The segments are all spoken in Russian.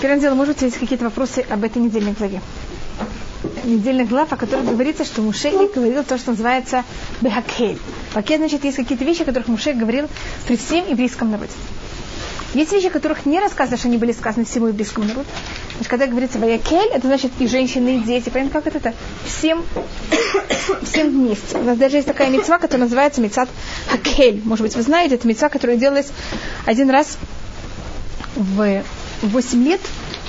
Первым делом, может есть какие-то вопросы об этой недельной главе? Недельных глав, о которых говорится, что Муше говорил то, что называется бехакель. Пакет, значит, есть какие-то вещи, о которых Муше говорил при всем еврейском народе. Есть вещи, о которых не рассказано, что они были сказаны всему еврейскому народу. Значит, когда говорится «ваякель», это значит и женщины, и дети. Понятно, как это? это? Всем, всем вместе. У нас даже есть такая мецва, которая называется мецат хакель. Может быть, вы знаете, это мецва, которая делалась один раз в 8 лет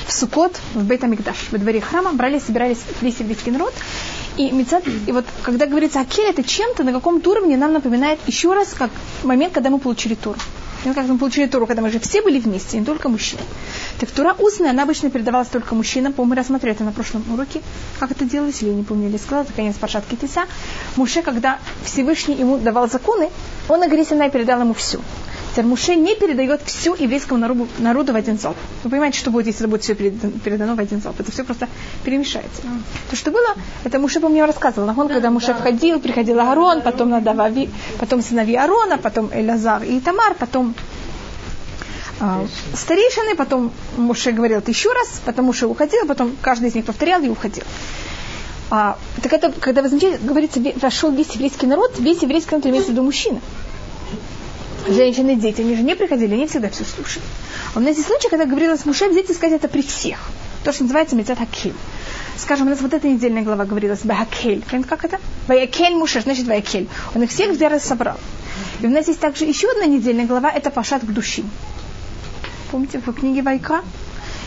в Сукот, в Бейт Амикдаш, во дворе храма, брали, собирались весь еврейский народ. И, мецат, и вот когда говорится Акель, это чем-то на каком-то уровне нам напоминает еще раз, как момент, когда мы получили тур. Ну, как мы получили Туру, когда мы уже все были вместе, не только мужчины. Так Тура устная, она обычно передавалась только мужчинам. По-моему, мы рассмотрели это на прошлом уроке, как это делалось, или я не помню, или сказала, это конец Пашат Китиса. Муше, когда Всевышний ему давал законы, он Синай передал ему все. Теперь Муше не передает всю еврейскому народу, народу в один залп. Вы понимаете, что будет, если это будет все передано в один залп? Это все просто перемешается. То, что было, это Муше, помню, рассказывал. Он, когда Муше входил, приходил Аарон, потом Надави, потом сыновья Аарона, потом Элазар и Тамар, потом а, старейшины, потом Муше говорил это еще раз, потом Муше уходил, потом каждый из них повторял и уходил. А, так это, когда вы замечаете, говорится, вошел весь еврейский народ, весь еврейский народ имеется в виду мужчина женщины, дети, они же не приходили, они всегда все слушали. А у нас есть случай, когда говорилось Муше взять и сказать это при всех. То, что называется Мецат Хакель. Скажем, у нас вот эта недельная глава говорилась Бахакель. Как это? Ваякель Муше, значит Ваякель. Он их всех в раз собрал. И у нас есть также еще одна недельная глава, это Пашат к души. Помните, в книге Вайка?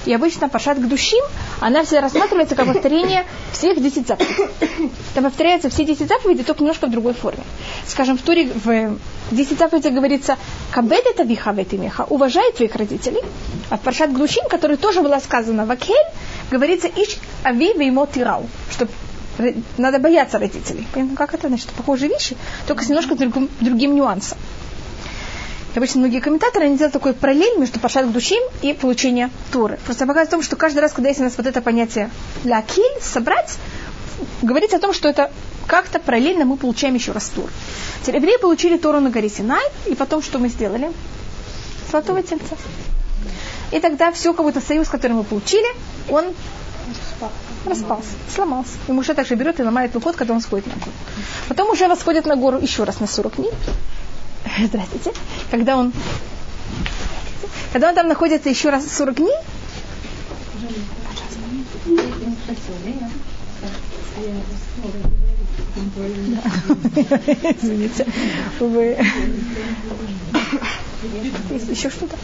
И обычно пашат к душим, она вся рассматривается как повторение всех десяти заповедей. Там повторяются все десять заповедей, только немножко в другой форме. Скажем, в Туре в десять заповедях говорится «Кабед это вихавет имеха» уважай твоих родителей. А в пашат к душим, который тоже была сказана в Акель, говорится «Иш ави веймо тирау», что надо бояться родителей. Понятно, как это? Значит, похожие вещи, только с немножко другим, другим нюансом. Обычно многие комментаторы, они делают такой параллель между пашат душим и получение Туры. Просто показывает о том, что каждый раз, когда есть у нас вот это понятие лякиль, собрать, говорится о том, что это как-то параллельно мы получаем еще раз Тур. Теперь евреи получили Тору на горе Синай, и потом что мы сделали? Золотого тельца. И тогда все, какой-то союз, который мы получили, он распался, сломался. И Муше также берет и ломает выход, когда он сходит на гору. Потом уже восходит на гору еще раз на 40 дней. Здравствуйте. Когда он, когда он там находится еще раз 40 дней, Извините. Вы... Есть еще что-то?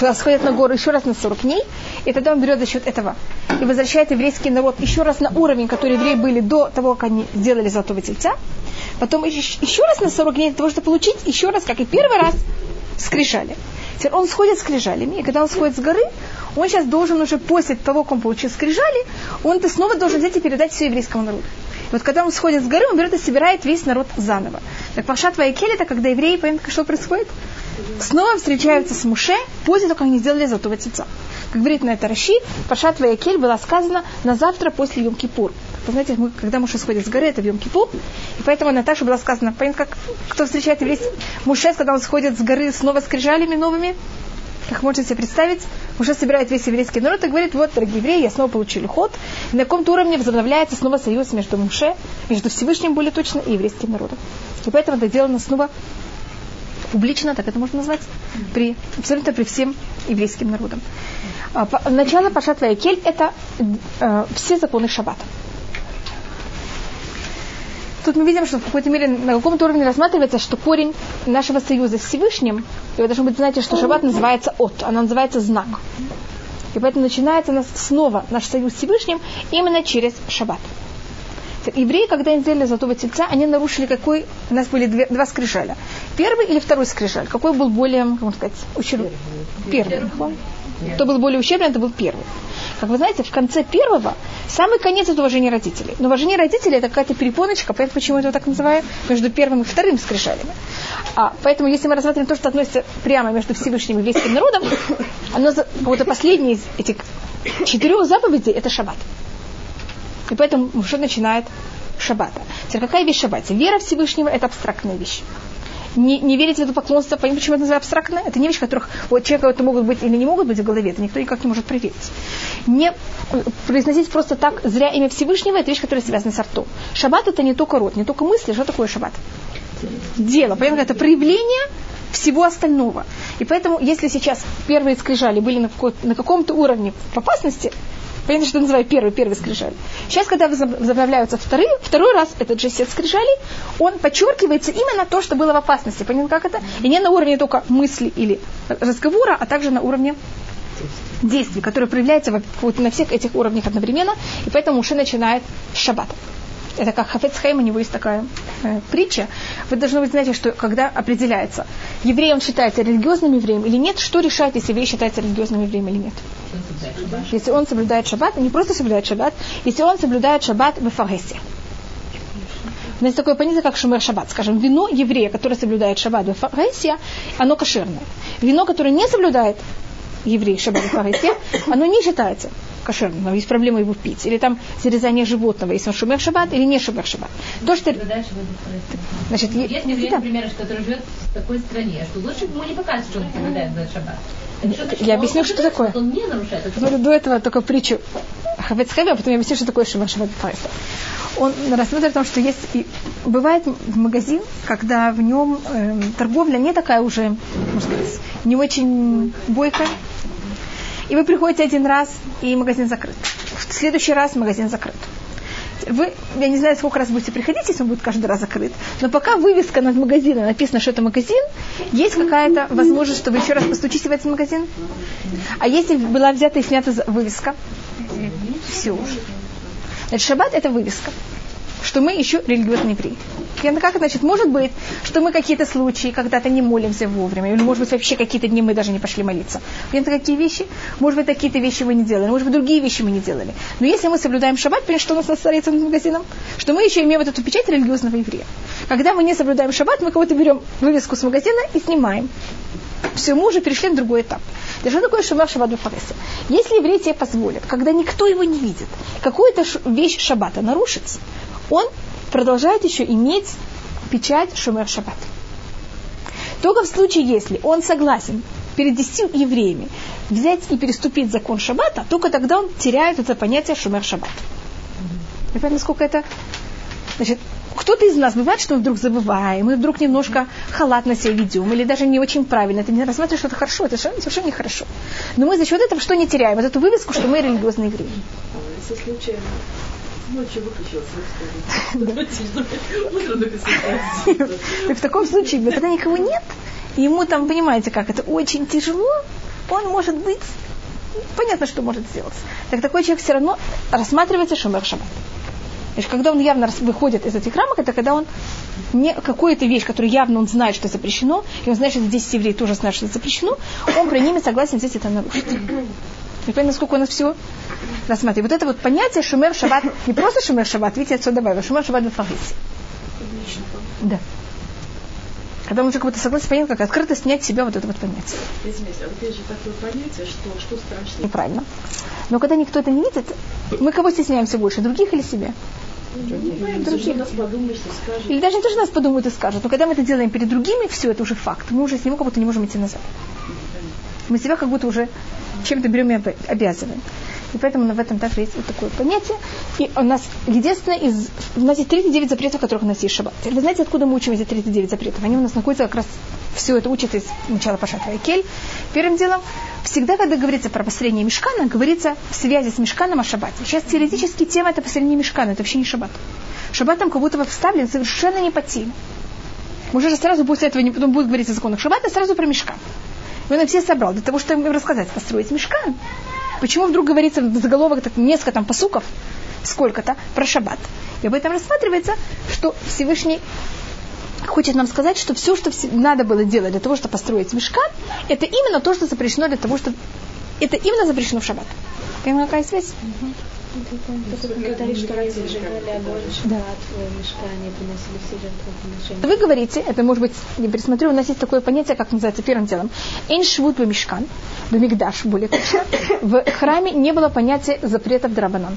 Восходит на гору еще раз на 40 дней, и тогда он берет за счет этого и возвращает еврейский народ еще раз на уровень, который евреи были до того, как они сделали золотого тельца. Потом еще раз на 40 дней для того, чтобы получить еще раз, как и первый раз, скрижали. Теперь он сходит с скрижалями, и когда он сходит с горы, он сейчас должен уже после того, как он получил скрижали, он это снова должен взять и передать все еврейскому народу. И вот когда он сходит с горы, он берет и собирает весь народ заново. Так Пашат Вайкель, это когда евреи, понимаете, что происходит? Снова встречаются с Муше после того, как они сделали золотого тельца. Как говорит на это Раши, Пашат Вайкель было сказано на завтра после Йом-Кипур. Вы знаете, мы, когда муж сходит с горы, это в Йом и поэтому она также была сказана, понятно, как кто встречает еврейский мужа, когда он сходит с горы снова с крижалями новыми, как можете себе представить, уже собирает весь еврейский народ и говорит, вот, дорогие евреи, я снова получили ход. И на каком-то уровне возобновляется снова союз между Муше, между Всевышним более точно и еврейским народом. И поэтому это сделано снова публично, так это можно назвать, при, абсолютно при всем еврейским народам. А, начало Пашат Ваякель – это э, все законы Шаббата. Тут мы видим, что в какой-то мере на каком-то уровне рассматривается, что корень нашего союза с Всевышним, и вы должны быть знаете, что шаббат называется от, она называется знак. И поэтому начинается у нас снова наш союз с Всевышним именно через шаббат. Евреи, когда они сделали золотого тельца, они нарушили какой... У нас были две, два скрижаля. Первый или второй скрижаль? Какой был более, как можно сказать, ущербный? Первый. Кто был более ущербный, это был первый. Как вы знаете, в конце первого самый конец это уважение родителей. Но уважение родителей это какая-то перепоночка, поэтому почему это так называю, между первым и вторым скрижалями. А, поэтому если мы рассматриваем то, что относится прямо между Всевышним и еврейским народом, оно вот последний из этих четырех заповедей это шаббат. И поэтому Муше начинает шаббата. Теперь какая вещь шаббате? Вера Всевышнего – это абстрактная вещь. Не, не верить в это поклонство, понимаете, почему это называется абстрактное? Это не вещь, которых вот человека это могут быть или не могут быть в голове, это никто никак не может проверить. Не произносить просто так зря имя Всевышнего, это вещь, которая связана с ртом. Шаббат это не только рот, не только мысли, что такое шаббат? Дело, понимаете, это проявление всего остального. И поэтому, если сейчас первые скрижали были на, на каком-то уровне в опасности, Понятно, что называю первый, первый скрижаль. Сейчас, когда возобновляются вторые, второй раз этот же сет скрижалей, он подчеркивается именно то, что было в опасности. Понятно, как это? И не на уровне только мысли или разговора, а также на уровне действий, которые проявляются на всех этих уровнях одновременно, и поэтому уже начинает с. Это как Хафецхайм, у него есть такая э, притча. Вы должны быть знаете, что когда определяется, еврей он считается религиозным евреем или нет, что решает, если еврей считается религиозным евреем или нет? Если он соблюдает шаббат, не просто соблюдает шаббат, если он соблюдает шаббат в Фагесе. У нас такое понятие, как шумер шаббат. Скажем, вино еврея, которое соблюдает шаббат в Фагесе, оно кошерное. Вино, которое не соблюдает еврей шаббат в Фагесе, оно не считается кошерным, но есть проблема его пить. Или там зарезание животного, если он шумер шаббат или не шумер шаббат. То, что... Значит, есть еврей, например, который живет в такой стране, что лучше ему не показывать, что он соблюдает шаббат. Я объясню, что такое. Он не нарушает. Я до этого только притчу Хавец а потом я объясню, что такое Шимар Шаббат Он рассматривает о том, что есть бывает в магазин, когда в нем э, торговля не такая уже, можно сказать, не очень бойкая, и вы приходите один раз, и магазин закрыт. В следующий раз магазин закрыт. Вы, я не знаю, сколько раз будете приходить, если он будет каждый раз закрыт, но пока вывеска над магазином написано, что это магазин, есть какая-то возможность, чтобы еще раз постучите в этот магазин. А если была взята и снята вывеска, все уже. Значит, шаббат это вывеска, что мы еще религиозные евреи. Как, значит, может быть, что мы какие-то случаи когда-то не молимся вовремя, или, может быть, вообще какие-то дни мы даже не пошли молиться. Понятно, какие вещи? Может быть, какие-то вещи мы не делали, может быть, другие вещи мы не делали. Но если мы соблюдаем шаббат, понятно, что у нас остается над магазином? Что мы еще имеем вот эту печать религиозного еврея. Когда мы не соблюдаем шаббат, мы кого-то берем вывеску с магазина и снимаем. Все, мы уже перешли на другой этап. Это что такое шумер шаббат бафареса? Если еврей тебе позволит, когда никто его не видит, какую-то вещь шаббата нарушить, он продолжает еще иметь печать Шумер Шаббат. Только в случае, если он согласен перед десятью евреями взять и переступить закон Шаббата, только тогда он теряет это понятие Шумер Шаббат. Вы понимаете, насколько это... Значит, кто-то из нас бывает, что мы вдруг забываем, мы вдруг немножко халатно себя ведем, или даже не очень правильно. Это не рассматриваем, что это хорошо, это совершенно, совершенно нехорошо. Но мы за счет этого что не теряем? Вот эту вывеску, что мы религиозные евреи. Если случайно Ночью выключил И в таком случае, когда никого нет, ему там, понимаете, как это очень тяжело, он может быть, понятно, что может сделать. Так такой человек все равно рассматривается шумер шаббат. Когда он явно выходит из этих рамок, это когда он не какую-то вещь, которую явно он знает, что запрещено, и он знает, что здесь евреи тоже знают, что это запрещено, он при ними согласен здесь это нарушить. Вы понимаете, насколько у нас все рассматривает. Вот это вот понятие шумер шаббат, не просто шумер шаббат, видите, отсюда добавил, шумер шаббат в фарисе. Да. Когда он уже как будто согласен, понятно, как открыто снять себя вот это вот понятие. Извините, а вот же такое понятие, что, что страшнее. Неправильно. Но когда никто это не видит, мы кого стесняемся больше, других или себя? Других. других. Нас. Или даже не то, что нас подумают и скажут, но когда мы это делаем перед другими, все, это уже факт. Мы уже с ним как будто не можем идти назад. Мы себя как будто уже чем-то берем и обязываем. И поэтому в этом также есть вот такое понятие. И у нас единственное из... У нас есть 39 запретов, которых у нас есть шаббат. Вы знаете, откуда мы учим эти 39 запретов? Они у нас находятся как раз... Все это учат из начала Пашата Кель. Первым делом, всегда, когда говорится про построение мешкана, говорится в связи с мешканом о шаббате. Сейчас теоретически тема это построение мешкана, это вообще не шаббат. Там как будто бы вставлен совершенно не по теме. Мы уже сразу после этого не потом будет говорить о законах шаббата, сразу про мешкан. И он все собрал для того, чтобы им рассказать, построить мешкан. Почему вдруг говорится в заголовок так, несколько там посуков, сколько-то, про шаббат. И об этом рассматривается, что Всевышний хочет нам сказать, что все, что надо было делать для того, чтобы построить мешкан, это именно то, что запрещено для того, чтобы... Это именно запрещено в шаббат. Понимаете, какая связь? Вы говорите, это может быть, я пересмотрю, у нас есть такое понятие, как называется первым делом. Эйншвуд бамишкан, бамигдаш, более точно. В храме не было понятия запретов драбанан.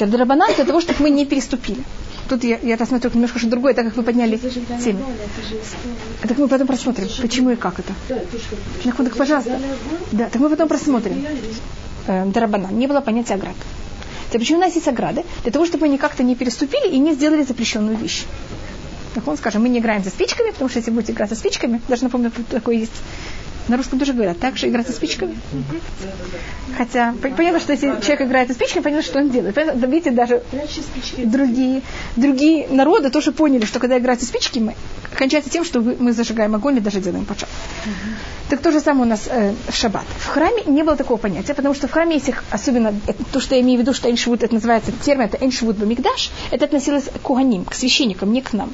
Драбанан для того, чтобы мы не переступили. тут я, я рассмотрю немножко что другое, так как вы подняли тему. А так мы потом просмотрим, почему и как это. Так, так пожалуйста. Да, так мы потом просмотрим. Э, Дарабанан. Не было понятия оград. Так почему у нас есть ограды? Для того, чтобы они как-то не переступили и не сделали запрещенную вещь. Так он скажем, мы не играем за спичками, потому что если будете играть за спичками, даже напомню, такое есть на русском тоже говорят, так же играть со спичками. Хотя понятно, что если человек играет со спичками, понятно, что он делает. Понятно, видите, даже другие, другие народы тоже поняли, что когда играют со спичками, кончается тем, что мы зажигаем огонь и даже делаем почат. Так то же самое у нас э, в шаббат. В храме не было такого понятия, потому что в храме есть их, особенно это, то, что я имею в виду, что эншвуд, это называется термин, это эншвуд бамигдаш, это относилось к куганим, к священникам, не к нам.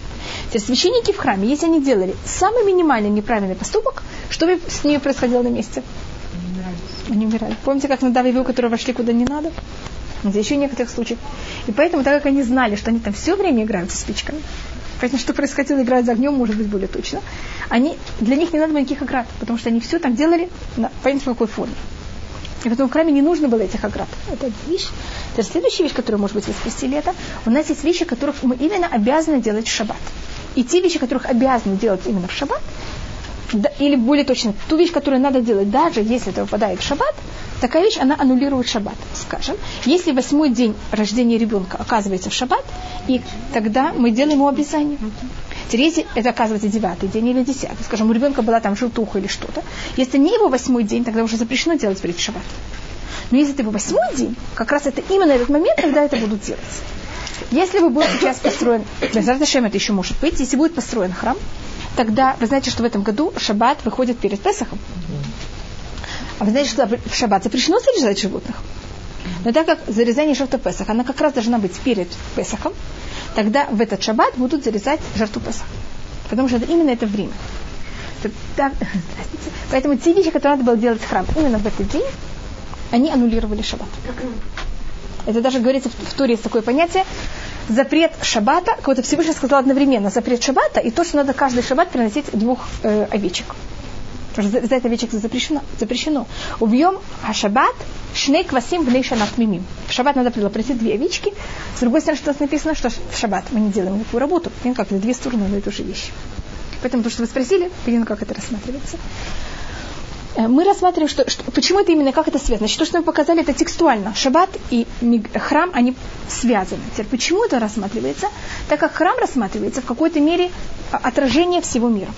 То есть священники в храме, если они делали самый минимальный неправильный поступок, что бы с ними происходило на месте? Они умирали. Помните, как на Давиву, которые вошли куда не надо? Здесь еще некоторых случаев. И поэтому, так как они знали, что они там все время играют со спичками, Поэтому, что происходило, играть за огнем, может быть, более точно. Они, для них не надо было никаких оград, потому что они все там делали, на, понятно, в какой форме. И поэтому в храме не нужно было этих оград. Это вещь. Теперь следующая вещь, которую, может быть, вы спросили, это у нас есть вещи, которых мы именно обязаны делать в шаббат. И те вещи, которых обязаны делать именно в шаббат, да, или более точно, ту вещь, которую надо делать, даже если это выпадает в шаббат, такая вещь, она аннулирует шаббат. Скажем, если восьмой день рождения ребенка оказывается в шаббат, и тогда мы делаем ему обязание. Теперь, это оказывается девятый день или десятый, скажем, у ребенка была там желтуха или что-то, если не его восьмой день, тогда уже запрещено делать перед шаббат. Но если это его восьмой день, как раз это именно этот момент, когда это будут делать. Если бы был сейчас построен, без это еще может быть, если будет построен храм, тогда вы знаете, что в этом году шаббат выходит перед Песохом. А вы знаете, что в шаббат запрещено зарезать животных? Но так как зарезание жертвы Песах, она как раз должна быть перед Песохом, тогда в этот шаббат будут зарезать жертву Песах. Потому что это именно это время. Поэтому те вещи, которые надо было делать в храм именно в этот день, они аннулировали шаббат. Это даже говорится в, в Туре есть такое понятие запрет шаббата, кого-то Всевышний сказал одновременно, запрет шаббата и то, что надо каждый шаббат приносить двух э, овечек. Потому что за это овечек запрещено. запрещено. Убьем а шаббат шней квасим в шанат мимим. В шаббат надо приносить две овечки. С другой стороны, что написано, что в шаббат мы не делаем никакую работу. Понятно, как это две стороны на эту же вещь. Поэтому то, что вы спросили, понятно, как это рассматривается. Э, мы рассматриваем, что, что, почему это именно, как это связано. Значит, то, что мы показали, это текстуально. Шаббат и храм, они связаны. Теперь, почему это рассматривается? Так как храм рассматривается в какой-то мере а, отражение всего мира.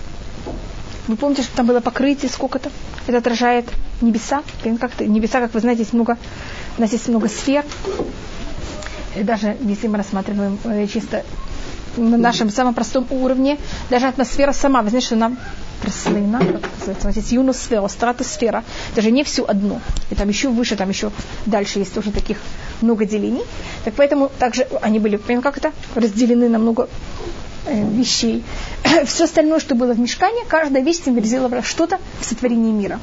Вы помните, что там было покрытие сколько-то? Это отражает небеса. Как-то небеса, как вы знаете, есть много, у нас есть много сфер. И даже если мы рассматриваем э, чисто на нашем самом простом уровне, даже атмосфера сама, вы знаете, что нам как это называется, здесь юносфера, стратосфера, даже не всю одну. И там еще выше, там еще дальше есть тоже таких много делений. Так поэтому также они были, понимаете, как это, разделены на много вещей. Все остальное, что было в мешкане, каждая вещь символизировала что-то в сотворении мира.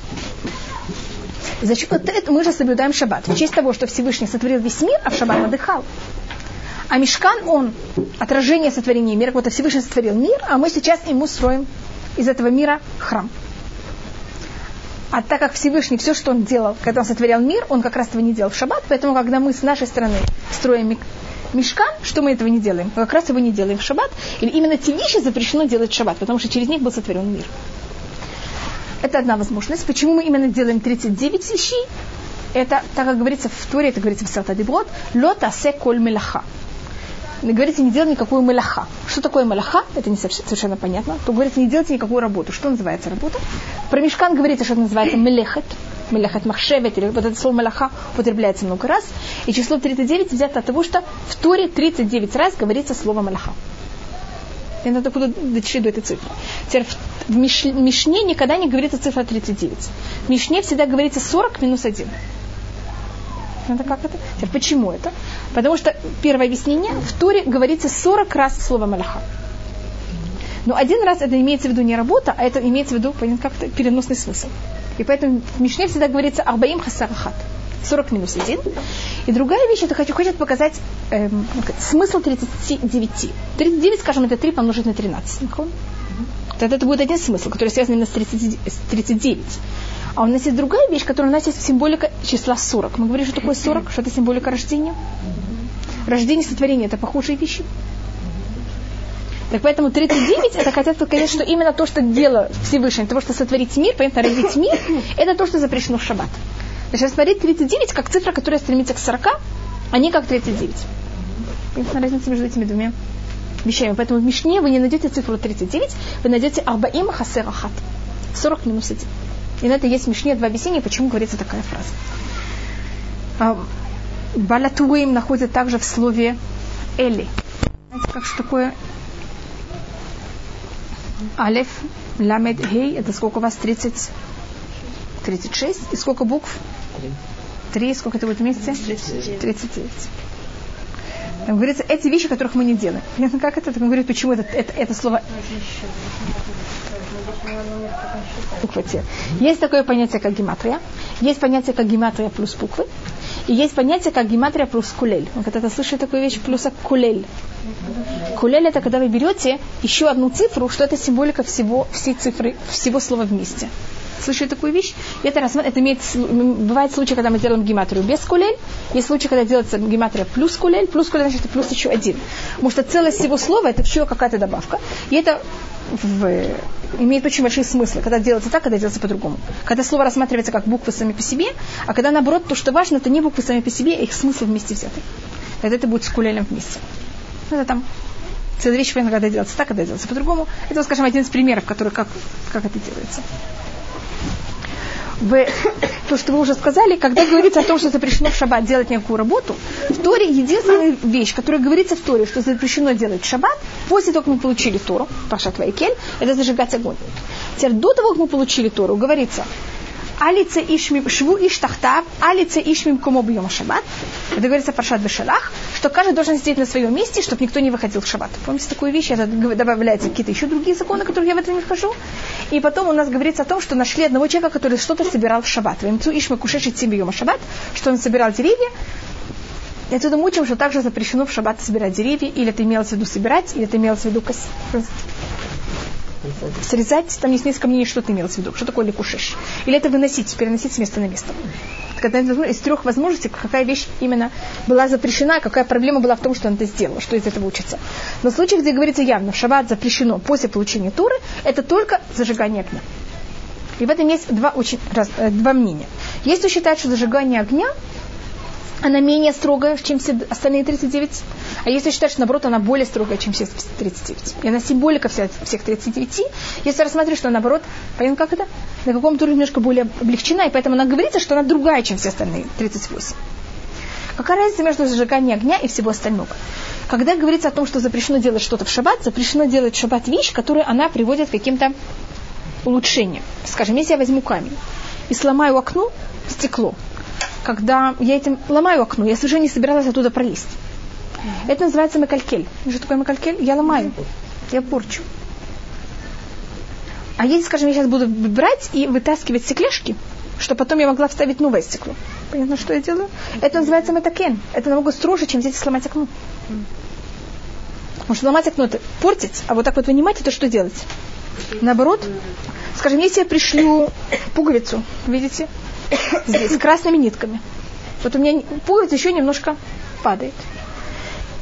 За счет этого мы же соблюдаем шаббат. В честь того, что Всевышний сотворил весь мир, а в шаббат отдыхал. А мешкан, он отражение сотворения мира. Вот Всевышний сотворил мир, а мы сейчас ему строим из этого мира храм. А так как Всевышний все, что он делал, когда он сотворял мир, он как раз этого не делал в шаббат, поэтому когда мы с нашей стороны строим мешкан, что мы этого не делаем? Как раз его не делаем в шаббат. Или именно те вещи запрещено делать в шаббат, потому что через них был сотворен мир. Это одна возможность. Почему мы именно делаем 39 вещей? Это, так как говорится в Торе, это говорится в Сартадиброд, лота се коль мелаха говорится, не делать никакую малаха. Что такое малаха? Это не совершенно понятно. То говорится, не делайте никакую работу. Что называется работа? Про мешкан говорится, что это называется мелехет. Мелехет махшевет, или вот это слово малаха употребляется много раз. И число 39 взято от того, что в Торе 39 раз говорится слово малаха. Я надо буду дойти до этой цифры. Теперь в Мишне никогда не говорится цифра 39. В Мишне всегда говорится 40 минус 1. Это как это? Теперь, почему это? Потому что первое объяснение в Туре говорится 40 раз слово Малаха. Но один раз это имеется в виду не работа, а это имеется в виду как-то переносный смысл. И поэтому в Мишне всегда говорится Арбаим Хасарахат. 40 минус 1. И другая вещь, это хочу, хочет показать эм, смысл 39. 39, скажем, это 3 помножить на 13. Тогда это будет один смысл, который связан именно с 30, с 39. А у нас есть другая вещь, которая у нас есть символика числа 40. Мы говорим, что такое 40, что это символика рождения. Рождение, сотворение – это похожие вещи. Так поэтому 39 это хотят сказать, что именно то, что дело Всевышнего, того, что сотворить мир, понятно, родить мир, это то, что запрещено в шаббат. Значит, смотреть 39 как цифра, которая стремится к 40, а не как 39. Понятна разница между этими двумя вещами. Поэтому в Мишне вы не найдете цифру 39, вы найдете Арбаим Хасерахат. 40 минус 1. И на это есть в Мишне два объяснения, почему говорится такая фраза. А, Балатуим находится также в слове Эли. Знаете, как что такое Алеф, Ламед, Гей, это сколько у вас? 30, 36. И сколько букв? Три. Сколько это будет вместе? 39. 39. Там говорится, эти вещи, которых мы не делаем. Понятно, как это? Там говорит, почему это, это, это слово... Буква Есть такое понятие, как гематрия. Есть понятие, как гематрия плюс буквы. И есть понятие, как гематрия плюс кулель. Вы когда-то слышали такую вещь, плюс кулель. Кулель это когда вы берете еще одну цифру, что это символика всего, всей цифры, всего слова вместе. Слышали такую вещь? И это, это имеет, бывает случай, когда мы делаем гематрию без кулель. Есть случай, когда делается гематрия плюс кулель. Плюс кулель значит плюс еще один. Потому что целость всего слова это еще какая-то добавка. И это в, имеет очень большие смыслы, когда делается так, когда делается по-другому. Когда слово рассматривается как буквы сами по себе, а когда наоборот, то, что важно, это не буквы сами по себе, а их смысл вместе взяты. Тогда это будет с кулелем вместе. Это там целая вещь, когда делается так, когда делается по-другому. Это, скажем, один из примеров, который как, как это делается в то, что вы уже сказали, когда говорится о том, что запрещено в шаббат делать некую работу, в Торе единственная вещь, которая говорится в Торе, что запрещено делать в шаббат, после того, как мы получили Тору, Пашат Вайкель, это зажигать огонь. Теперь до того, как мы получили Тору, говорится, Алица ишмим, шву иш тахтав, алица ишмим кому бьем шаббат. Это говорится в Паршат Бешалах, что каждый должен сидеть на своем месте, чтобы никто не выходил в шаббат. Помните такую вещь? Это добавляется какие-то еще другие законы, которые я в это не вхожу. И потом у нас говорится о том, что нашли одного человека, который что-то собирал в шаббат. Вемцу ишмы кушеши цим шаббат, что он собирал деревья, и отсюда мы учим, что также запрещено в шаббат собирать деревья, или это имелось в виду собирать, или это имелось в виду кос срезать, там есть несколько мнений, что ты имел в виду, что такое ликушиш. Или это выносить, переносить с места на место. Когда из трех возможностей, какая вещь именно была запрещена, какая проблема была в том, что он это сделал, что из этого учится. Но в случае, где говорится явно, в шаббат запрещено после получения туры, это только зажигание огня. И в этом есть два, очень, раз, э, два мнения. Есть кто считает, что зажигание огня она менее строгая, чем все остальные 39. А если считать, что наоборот она более строгая, чем все 39. И она символика всех, всех 39. Если рассматривать, что наоборот, понятно как это? На каком-то уровне немножко более облегчена, и поэтому она говорится, что она другая, чем все остальные 38. Какая разница между зажиганием огня и всего остального? Когда говорится о том, что запрещено делать что-то в шаббат, запрещено делать в шаббат вещь, которую она приводит к каким-то улучшениям. Скажем, если я возьму камень и сломаю окно, стекло, когда я этим ломаю окно, я совершенно не собиралась оттуда пролезть. Mm-hmm. Это называется макалькель. Что такое макалькель? Я ломаю, я порчу. А если, скажем, я сейчас буду брать и вытаскивать стекляшки, чтобы потом я могла вставить новое стекло. Понятно, что я делаю? Это называется метакен. Это намного строже, чем и сломать окно. Потому что ломать окно это портить, а вот так вот вынимать, это что делать? Наоборот, скажем, если я пришлю пуговицу, видите, здесь, с красными нитками. Вот у меня пуговица еще немножко падает.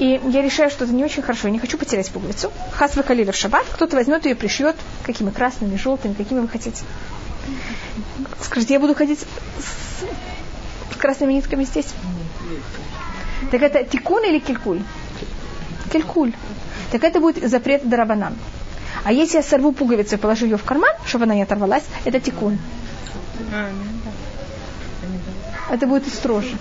И я решаю, что это не очень хорошо, я не хочу потерять пуговицу. Хас выкалили в шаббат, кто-то возьмет ее и пришьет, какими красными, желтыми, какими вы хотите. Скажите, я буду ходить с, красными нитками здесь? Так это тикун или килькуль? Килькуль. Так это будет запрет дарабанан. А если я сорву пуговицу и положу ее в карман, чтобы она не оторвалась, это тикун. Это будет строже.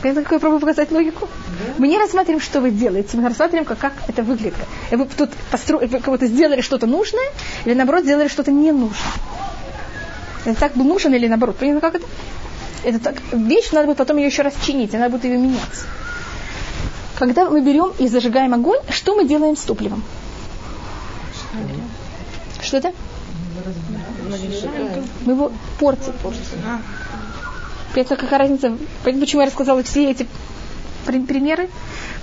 Понятно, как я пробую показать логику? Да. Мы не рассматриваем, что вы делаете, мы рассматриваем, как, как это выглядит. Вы тут постро... вы кого-то сделали что-то нужное, или наоборот сделали что-то не нужное. Это так был нужен или наоборот. Понятно, как это? Это так, вещь, надо будет потом ее еще раз чинить, она будет ее менять. Когда мы берем и зажигаем огонь, что мы делаем с топливом? Что это? Мы его портим. Понятно, какая разница? Понятно, почему я рассказала все эти примеры?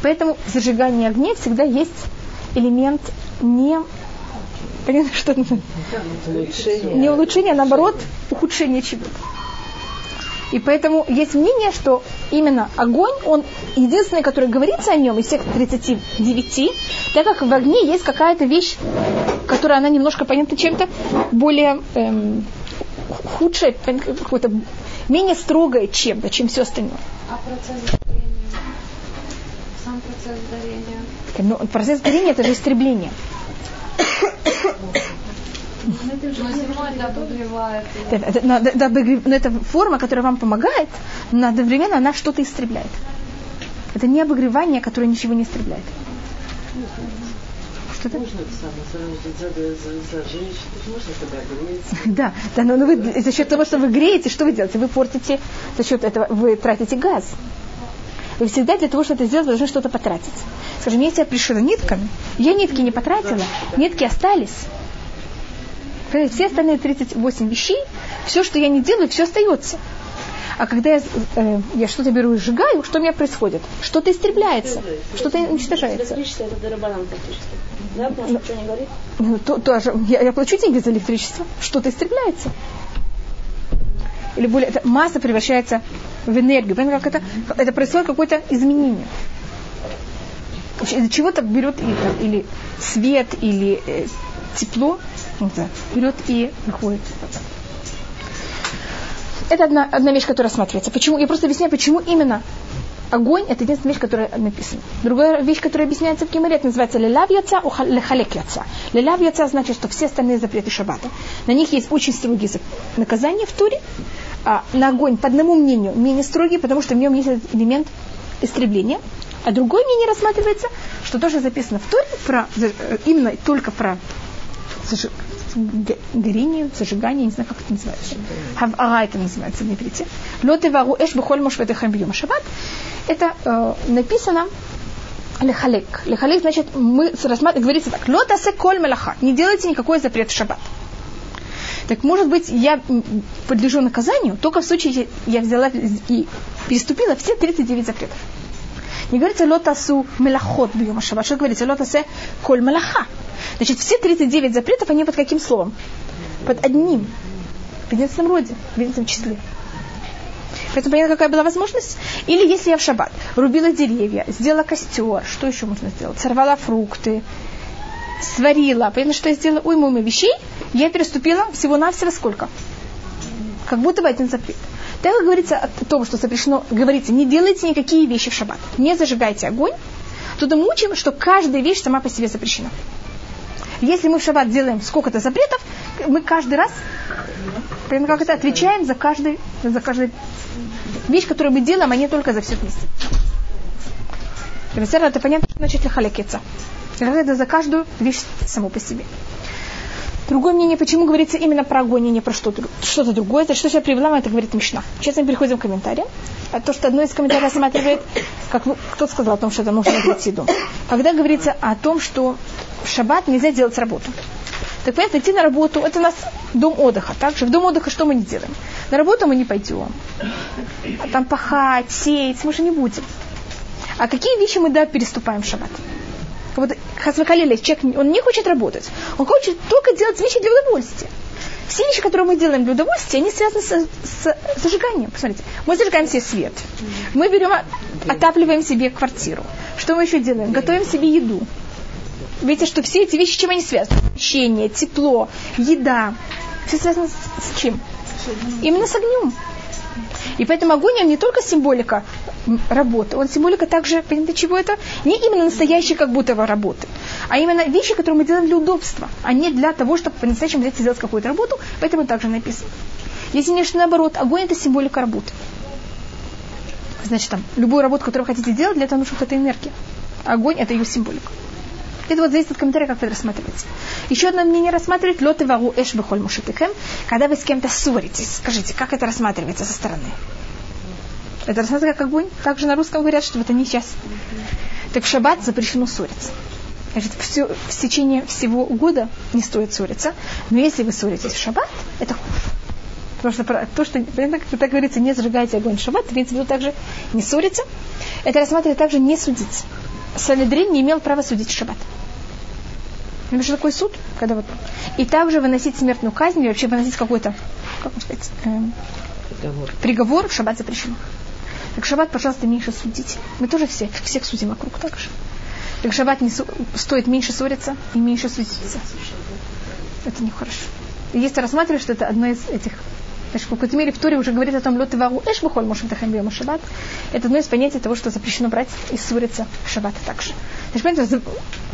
Поэтому в зажигании огня всегда есть элемент не понятно, что это улучшение. не улучшение, а наоборот ухудшение чего-то. И поэтому есть мнение, что именно огонь, он единственный, который говорится о нем из всех 39, так как в огне есть какая-то вещь, которая она немножко понятна чем-то более эм, худшая, какое-то менее строгое чем-то, чем все остальное. А процесс горения? Сам процесс горения? Ну, процесс горения это же истребление. Но, но это форма, которая вам помогает, но одновременно она что-то истребляет. Это не обогревание, которое ничего не истребляет. Что это? Можно зажечь, можно подогреть. Да, да, но, но вы за счет того, что вы греете, что вы делаете? Вы портите, за счет этого вы тратите газ. Вы всегда для того, чтобы это сделать, должны что-то потратить. Скажем, я пришила нитками, я нитки не потратила, нитки остались. Все остальные 38 вещей, все, что я не делаю, все остается. А когда я, э, я что-то беру и сжигаю, что у меня происходит? Что-то истребляется, что-то уничтожается. Да, потому ничего не горит? Ну, то, тоже, я, я плачу деньги за электричество, что-то истребляется. Или более, это масса превращается в энергию. Понимаете, как это? Это происходит какое-то изменение. Из чего-то берет или, или свет, или э, тепло, знаю, берет и выходит. Это одна, одна вещь, которая рассматривается. Почему? Я просто объясняю, почему именно огонь это единственная вещь, которая написана. Другая вещь, которая объясняется в Кимаре, это называется лелав яца, лехалек яца. Лелав яца значит, что все остальные запреты шаббата. На них есть очень строгие наказания в Туре. А на огонь, по одному мнению, менее строгий, потому что в нем есть элемент истребления. А другое мнение рассматривается, что тоже записано в Торе про, э, именно только про горение, зажигание, не знаю, как это называется. Хавара это называется на иврите. Лоты вару эш бухоль мошветехам бьем шаббат. Это э, написано лехалек. Лехалек значит, мы рассматриваем, говорится так, лотасе коль мелаха. Не делайте никакой запрет в шаббат. Так может быть, я подлежу наказанию только в случае, я взяла и переступила все 39 запретов. Не говорится лотасу мелахот бьем шаббат. Что говорится? Лотасе коль мелаха. Значит, все 39 запретов, они под каким словом? Под одним. В единственном роде, в единственном числе. Поэтому понятно, какая была возможность? Или если я в шаббат рубила деревья, сделала костер, что еще можно сделать? Сорвала фрукты, сварила. Понятно, что я сделала уйму уйму вещей, я переступила всего-навсего сколько? Как будто бы один запрет. Так говорится о том, что запрещено, говорится, не делайте никакие вещи в шаббат, не зажигайте огонь, туда мы учим, что каждая вещь сама по себе запрещена. Если мы в шаббат делаем сколько-то запретов, мы каждый раз прямо как это отвечаем за каждый, за каждый вещь, которую мы делаем, а не только за все вместе. Это понятно, что значит лихалякеца. Это за каждую вещь саму по себе. Другое мнение, почему говорится именно про огонь, а не про что-то, что-то другое. Это что я привела, это говорит Мишна. Сейчас мы переходим к комментариям. А то, что одно из комментариев рассматривает, как кто сказал о том, что это нужно делать еду. Когда говорится о том, что в шаббат нельзя делать работу. Так понятно, идти на работу, это у нас дом отдыха. Также в дом отдыха что мы не делаем? На работу мы не пойдем. А там пахать, сеять, мы же не будем. А какие вещи мы, да, переступаем в шаббат? Вот Хасвакалили, человек, он не хочет работать. Он хочет только делать вещи для удовольствия. Все вещи, которые мы делаем для удовольствия, они связаны с, с зажиганием. Посмотрите, мы зажигаем себе свет. Мы берем, отапливаем себе квартиру. Что мы еще делаем? Готовим себе еду. Видите, что все эти вещи, чем они связаны? Общение, тепло, еда. Все связано с, чем? Именно с огнем. И поэтому огонь, он не только символика работы, он символика также, понимаете, чего это? Не именно настоящей как будто бы работы, а именно вещи, которые мы делаем для удобства, а не для того, чтобы по-настоящему взять и сделать какую-то работу, поэтому также написано. Если не что наоборот, огонь это символика работы. Значит, там, любую работу, которую вы хотите делать, для этого нужна какая-то энергия. Огонь это ее символика. Это вот зависит от комментария, как это рассматривается. Еще одно мнение рассматривает лоты вару эш бехоль мушитыхэм, когда вы с кем-то ссоритесь. Скажите, как это рассматривается со стороны? Это рассматривается как огонь. Также на русском говорят, что это не сейчас. Так в шаббат запрещено ссориться. Значит, все, в течение всего года не стоит ссориться. Но если вы ссоритесь в шаббат, это хуже. Потому что то, что, как так говорится, не зажигайте огонь в шаббат, имеется в виду также не ссориться. Это рассматривает также не судить. Санедрин не имел права судить в шаббат. Это же такой суд, когда вот... И также выносить смертную казнь, или вообще выносить какой-то, как сказать, эм, приговор. приговор в шаббат запрещено. Так шаббат, пожалуйста, меньше судите. Мы тоже все, всех судим вокруг так же. Так шаббат не су- стоит меньше ссориться и меньше судиться. Это нехорошо. И если рассматривать, что это одно из этих Значит, какой-то мере в Туре уже говорит о том, лед вару эш бухоль мошем тахем шаббат. Это одно из понятий того, что запрещено брать и ссориться в шаббат также. Значит, понимаете,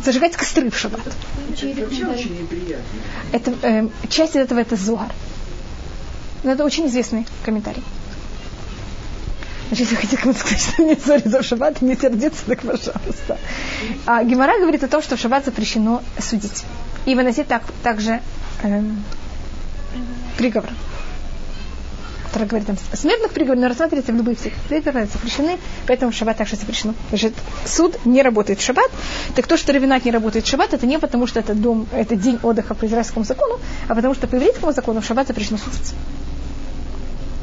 зажигать костры в шаббат. Это вообще очень неприятно. Это, э, часть этого это Зугар. Но это очень известный комментарий. Значит, если хотите кому-то сказать, что не ссориться в шаббат, не сердиться, так пожалуйста. А Гемора говорит о том, что в шаббат запрещено судить. И выносить так, также эм, приговор который говорит там смертных приговоров, но рассматривается в любых приговорах запрещены, поэтому в шаббат также запрещено. Значит, суд не работает в шаббат. Так то, что равенат не работает в шаббат, это не потому, что это дом, это день отдыха по израильскому закону, а потому что по еврейскому закону в шаббат запрещено судиться.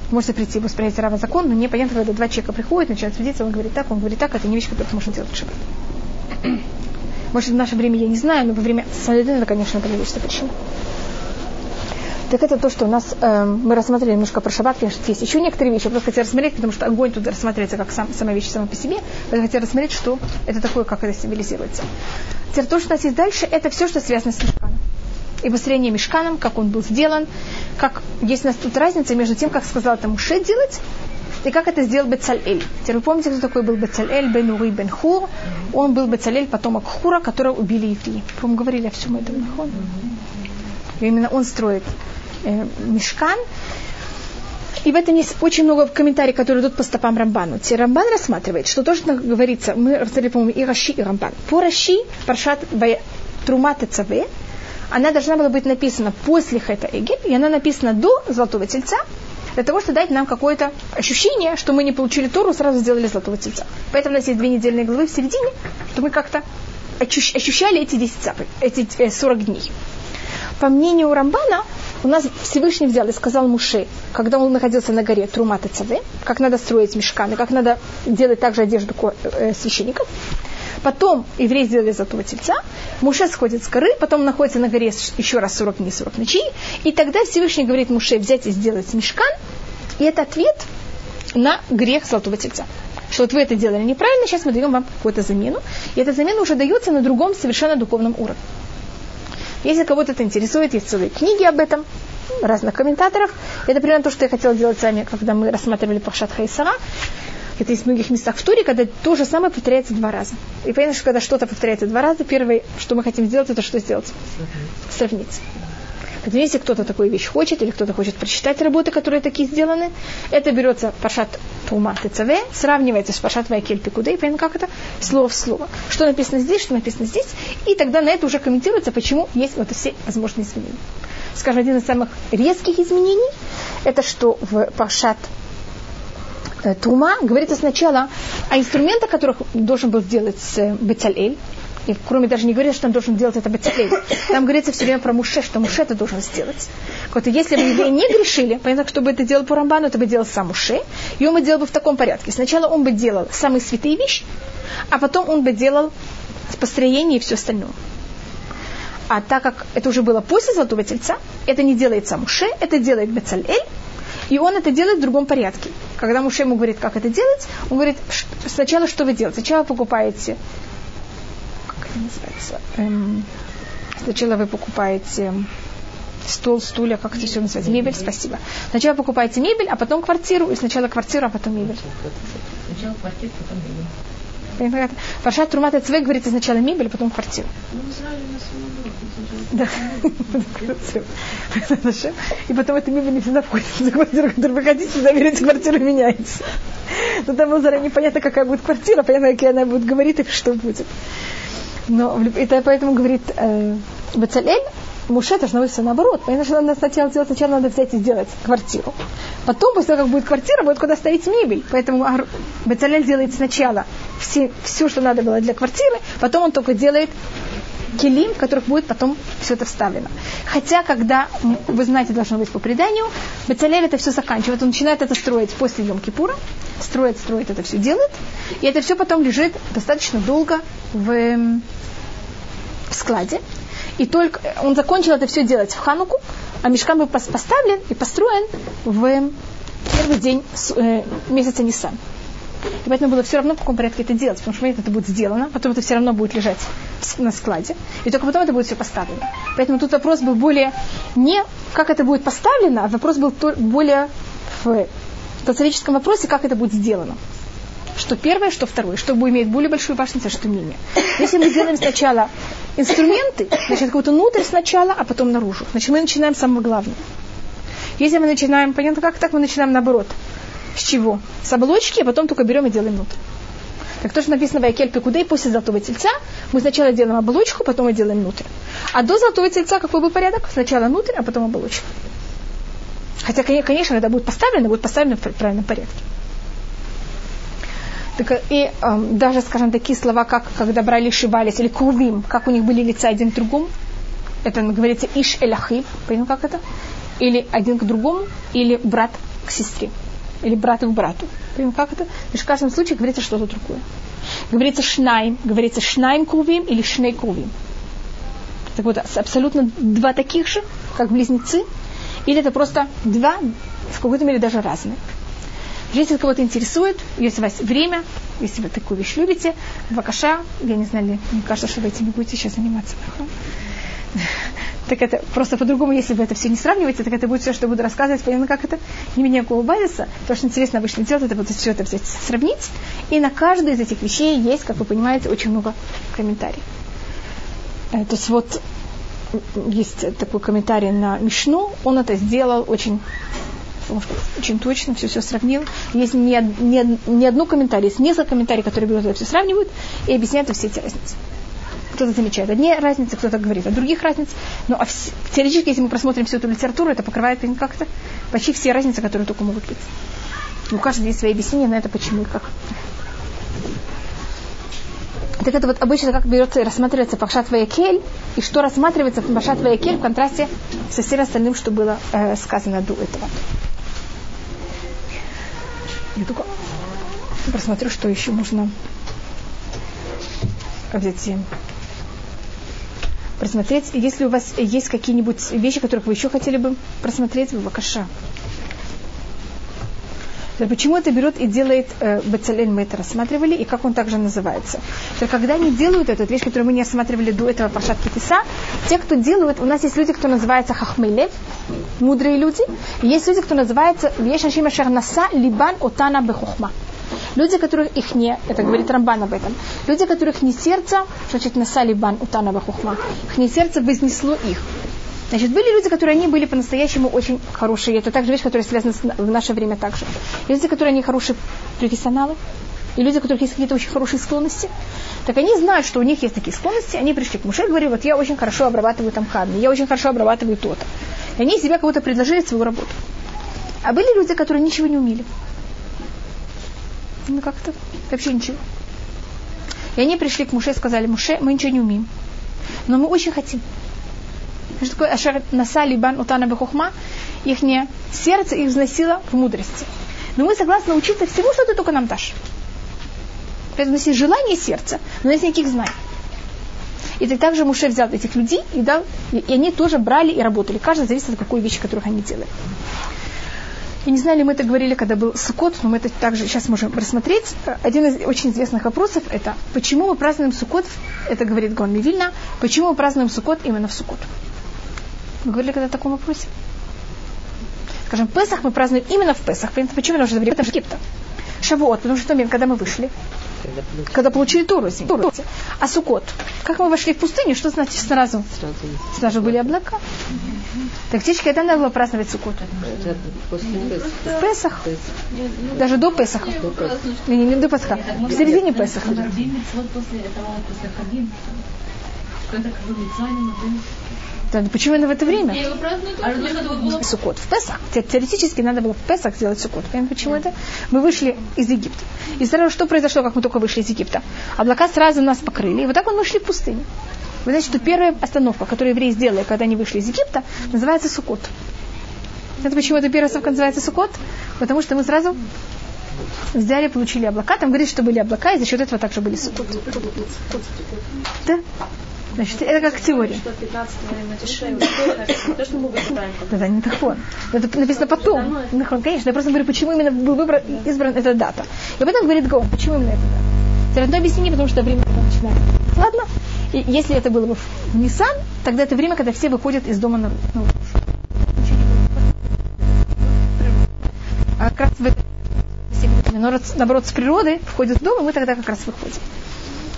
Можете прийти воспринять рава закон, но непонятно, когда два человека приходят, начинают судиться, он говорит так, он говорит так, это не вещь, которую можно делать в шаббат. Может, в наше время я не знаю, но во время Салидина это, конечно, это вещь запрещена. Так это то, что у нас э, мы рассмотрели немножко про шаббат, конечно, есть еще некоторые вещи. Я просто хотела рассмотреть, потому что огонь тут рассматривается как сам, сама вещь сама по себе. Я хотела рассмотреть, что это такое, как это символизируется. Теперь то, что у нас есть дальше, это все, что связано с мешканом. И построение мешканом, как он был сделан, как есть у нас тут разница между тем, как сказал это Муше делать, и как это сделал Бецалель. Теперь вы помните, кто такой был Бецалель, Бен Ури Бен Хур? Он был Бецалель, потомок Хура, которого убили евреи. По-моему, говорили о всем этом. И именно он строит э, мешкан. И в этом есть очень много комментариев, которые идут по стопам Рамбану. Те Рамбан рассматривает, что то, что говорится, мы рассмотрели, по-моему, и Раши, и Рамбан. По Раши, Паршат Трумат Цаве, она должна была быть написана после Хета Эгель, и она написана до Золотого Тельца, для того, чтобы дать нам какое-то ощущение, что мы не получили Тору, сразу сделали Золотого Тельца. Поэтому у нас есть две недельные главы в середине, что мы как-то ощущали эти 10 цапы, эти 40 дней. По мнению Рамбана, у нас Всевышний взял и сказал Муше, когда он находился на горе Трумат и Цаве, как надо строить мешканы, как надо делать также одежду э, священников. Потом евреи сделали золотого тельца, Муше сходит с горы, потом находится на горе еще раз 40 дней, 40 ночей, и тогда Всевышний говорит Муше взять и сделать мешкан, и это ответ на грех золотого тельца. Что вот вы это делали неправильно, сейчас мы даем вам какую-то замену, и эта замена уже дается на другом совершенно духовном уровне. Если кого-то это интересует, есть целые книги об этом, разных комментаторов. Это примерно то, что я хотела делать с вами, когда мы рассматривали Пахшат Хайсара. Это есть в многих местах в Туре, когда то же самое повторяется два раза. И понятно, что когда что-то повторяется два раза, первое, что мы хотим сделать, это что сделать? Сравнить. Поэтому если кто-то такую вещь хочет, или кто-то хочет прочитать работы, которые такие сделаны, это берется Пашат Тума ТЦВ, сравнивается с Пашат Вайкель Пикудей, понятно, как это? Слово в слово. Что написано здесь, что написано здесь, и тогда на это уже комментируется, почему есть вот все возможные изменения. Скажем, один из самых резких изменений, это что в Пашат э, Тума говорится сначала о инструментах, которых должен был сделать Бецалель, и кроме даже не говорится, что он должен делать это Бацелей. Там говорится все время про Муше, что Муше это должен сделать. Вот, и если бы евреи не грешили, понятно, чтобы это делал по Рамбану, это бы делал сам Муше, и он бы делал бы в таком порядке. Сначала он бы делал самые святые вещи, а потом он бы делал построение и все остальное. А так как это уже было после Золотого Тельца, это не делает сам Муше, это делает Бецалель, и он это делает в другом порядке. Когда Муше ему говорит, как это делать, он говорит, сначала что вы делаете? Сначала покупаете называется? Эм, сначала вы покупаете стол, стулья, как это все называется? Мебель, спасибо. Сначала покупаете мебель, а потом квартиру, и сначала квартиру, а потом мебель. Сначала квартиру, потом мебель. Пашат Трумат Цвей говорится сначала мебель, а потом квартиру. Да. И потом эта мебель не всегда входит в квартиру, которую вы хотите, всегда берете квартиру меняется. Но там заранее понятно, какая будет квартира, понятно, какая она будет говорить и что будет. Но это поэтому говорит э, Бацалель, Муше должно быть все наоборот. Понятно, что надо сначала сделать, сначала надо взять и сделать квартиру. Потом, после того, как будет квартира, будет куда ставить мебель. Поэтому Бацалель делает сначала все, все, что надо было для квартиры, потом он только делает келим, в которых будет потом все это вставлено. Хотя, когда, вы знаете, должно быть по преданию, Бацалель это все заканчивает. Он начинает это строить после Йом-Кипура, строит, строит, это все делает, и это все потом лежит достаточно долго в в складе. И только он закончил это все делать в Хануку, а мешкан был поставлен и построен в первый день э, месяца Нисан. И поэтому было все равно, в каком порядке это делать. Потому что момент это будет сделано, потом это все равно будет лежать на складе. И только потом это будет все поставлено. Поэтому тут вопрос был более не как это будет поставлено, а вопрос был более в социологическом вопросе, как это будет сделано. Что первое, что второе, что имеет более большую важность, а что менее. Если мы делаем сначала инструменты, значит, какой-то внутрь сначала, а потом наружу. Значит, мы начинаем с самого главного. Если мы начинаем, понятно, как так мы начинаем наоборот. С чего? С оболочки, а потом только берем и делаем внутрь. Так то, что написано в Айкель Пекудей, после золотого тельца, мы сначала делаем оболочку, потом мы делаем внутрь. А до золотого тельца какой был порядок? Сначала внутрь, а потом оболочка. Хотя, конечно, это будет поставлено, будет поставлено в правильном порядке. Так, и э, даже, скажем, такие слова, как когда брали шибались, или кувим, как у них были лица один к другому, это говорится иш эляхив, понял как это? Или один к другому, или брат к сестре, или брат к брату. Понял как это? Лишь в каждом случае говорится что-то другое. Говорится шнайм, говорится шнайм кувим или шней кувим. Так вот, абсолютно два таких же, как близнецы, или это просто два, в какой-то мере даже разные. Если кого-то интересует, если у вас время, если вы такую вещь любите, вакаша, я не знаю, мне кажется, что вы этим будете сейчас заниматься. Так это просто по-другому, если вы это все не сравниваете, так это будет все, что буду рассказывать, понятно, как это, не меня базиса. То, что интересно обычно делать, это вот все это взять, сравнить. И на каждую из этих вещей есть, как вы понимаете, очень много комментариев. Э, то есть вот есть такой комментарий на Мишну, он это сделал очень очень точно, все все сравнил. Есть не, не, не одно комментарий, есть несколько комментариев, которые берут это все сравнивают и объясняют все эти разницы. Кто-то замечает одни разницы, кто-то говорит о других разницах. Но а вс- теоретически, если мы просмотрим всю эту литературу, это покрывает как-то почти все разницы, которые только могут быть. У каждого есть свои объяснения на это, почему и как. Так это вот обычно как берется и рассматривается Пакшат Ваякель, и что рассматривается Пакшат Ваякель в контрасте со всем остальным, что было э, сказано до этого. Я только просмотрю, что еще можно взять и просмотреть. Если у вас есть какие-нибудь вещи, которых вы еще хотели бы просмотреть, вы вакаша. Почему это берет и делает э, Бацалель, мы это рассматривали, и как он также называется. То когда они делают эту вещь, которую мы не рассматривали до этого Пашат Китиса, те, кто делают, у нас есть люди, кто называется Хахмейлев, мудрые люди, и есть люди, кто называется Вешашима Шарнаса Либан Отана Бехухма. Люди, которых их не, это говорит Рамбан об этом, люди, которых не сердце, значит, наса либан утана бахухма, их не сердце вознесло их. Значит, были люди, которые они были по-настоящему очень хорошие. Это также вещь, которая связана с, в наше время также. Люди, которые они хорошие профессионалы, и люди, у которых есть какие-то очень хорошие склонности, так они знают, что у них есть такие склонности, они пришли к Муше и говорили, вот я очень хорошо обрабатываю там камни, я очень хорошо обрабатываю то-то. И они себя кого-то предложили свою работу. А были люди, которые ничего не умели. Ну как-то вообще ничего. И они пришли к Муше и сказали, Муше, мы ничего не умеем. Но мы очень хотим. Что такое Ашер Наса Либан Утана Бехухма? Их сердце их взносило в мудрости. Но мы согласны учиться всему, что ты только нам дашь. Поэтому есть желание сердца, но есть никаких знаний. И так также Муше взял этих людей и дал, и они тоже брали и работали. Каждый зависит от какой вещи, которых они делают. Я не знаю, ли мы это говорили, когда был Сукот, но мы это также сейчас можем рассмотреть. Один из очень известных вопросов – это почему мы празднуем Сукот, это говорит Гон Мивильна, почему мы празднуем Сукот именно в Сукот. Мы говорили когда о таком вопросе? Скажем, Песах мы празднуем именно в Песах. Почему? Потому что это время. Шавуот, потому что момент, когда мы вышли, когда получили Тору, Тору. А Сукот, как мы вошли в пустыню, что значит сразу? Сразу, сразу были облака. Так птички, когда надо было праздновать Сукот? В Песах. Даже до Песаха. Не, не, не до Песаха. В середине Песаха. Да, ну почему именно в это время? А сукот. В Песах. Теоретически надо было в Песах сделать сукот. Понимаете, почему это? Мы вышли из Египта. И сразу что произошло, как мы только вышли из Египта? Облака сразу нас покрыли. И вот так мы шли в пустыню. Вы знаете, что первая остановка, которую евреи сделали, когда они вышли из Египта, называется Сукот. Это почему эта первая остановка называется Сукот? Потому что мы сразу взяли, получили облака. Там говорится, что были облака, и за счет этого также были Сукот. Да? Значит, это как теория. Что 15 время Тишрей, то, что мы выбираем. Да, не тахон. Это написано потом. Нахон, конечно. Я просто говорю, почему именно был выбран, избран эта дата. И об этом говорит Гаон. Почему именно эта дата? Это одно объяснение, потому что время начинается. Ладно? И если это было бы в Нисан, тогда это время, когда все выходят из дома на, на А как раз в это наоборот с природы входит в дом, и мы тогда как раз выходим.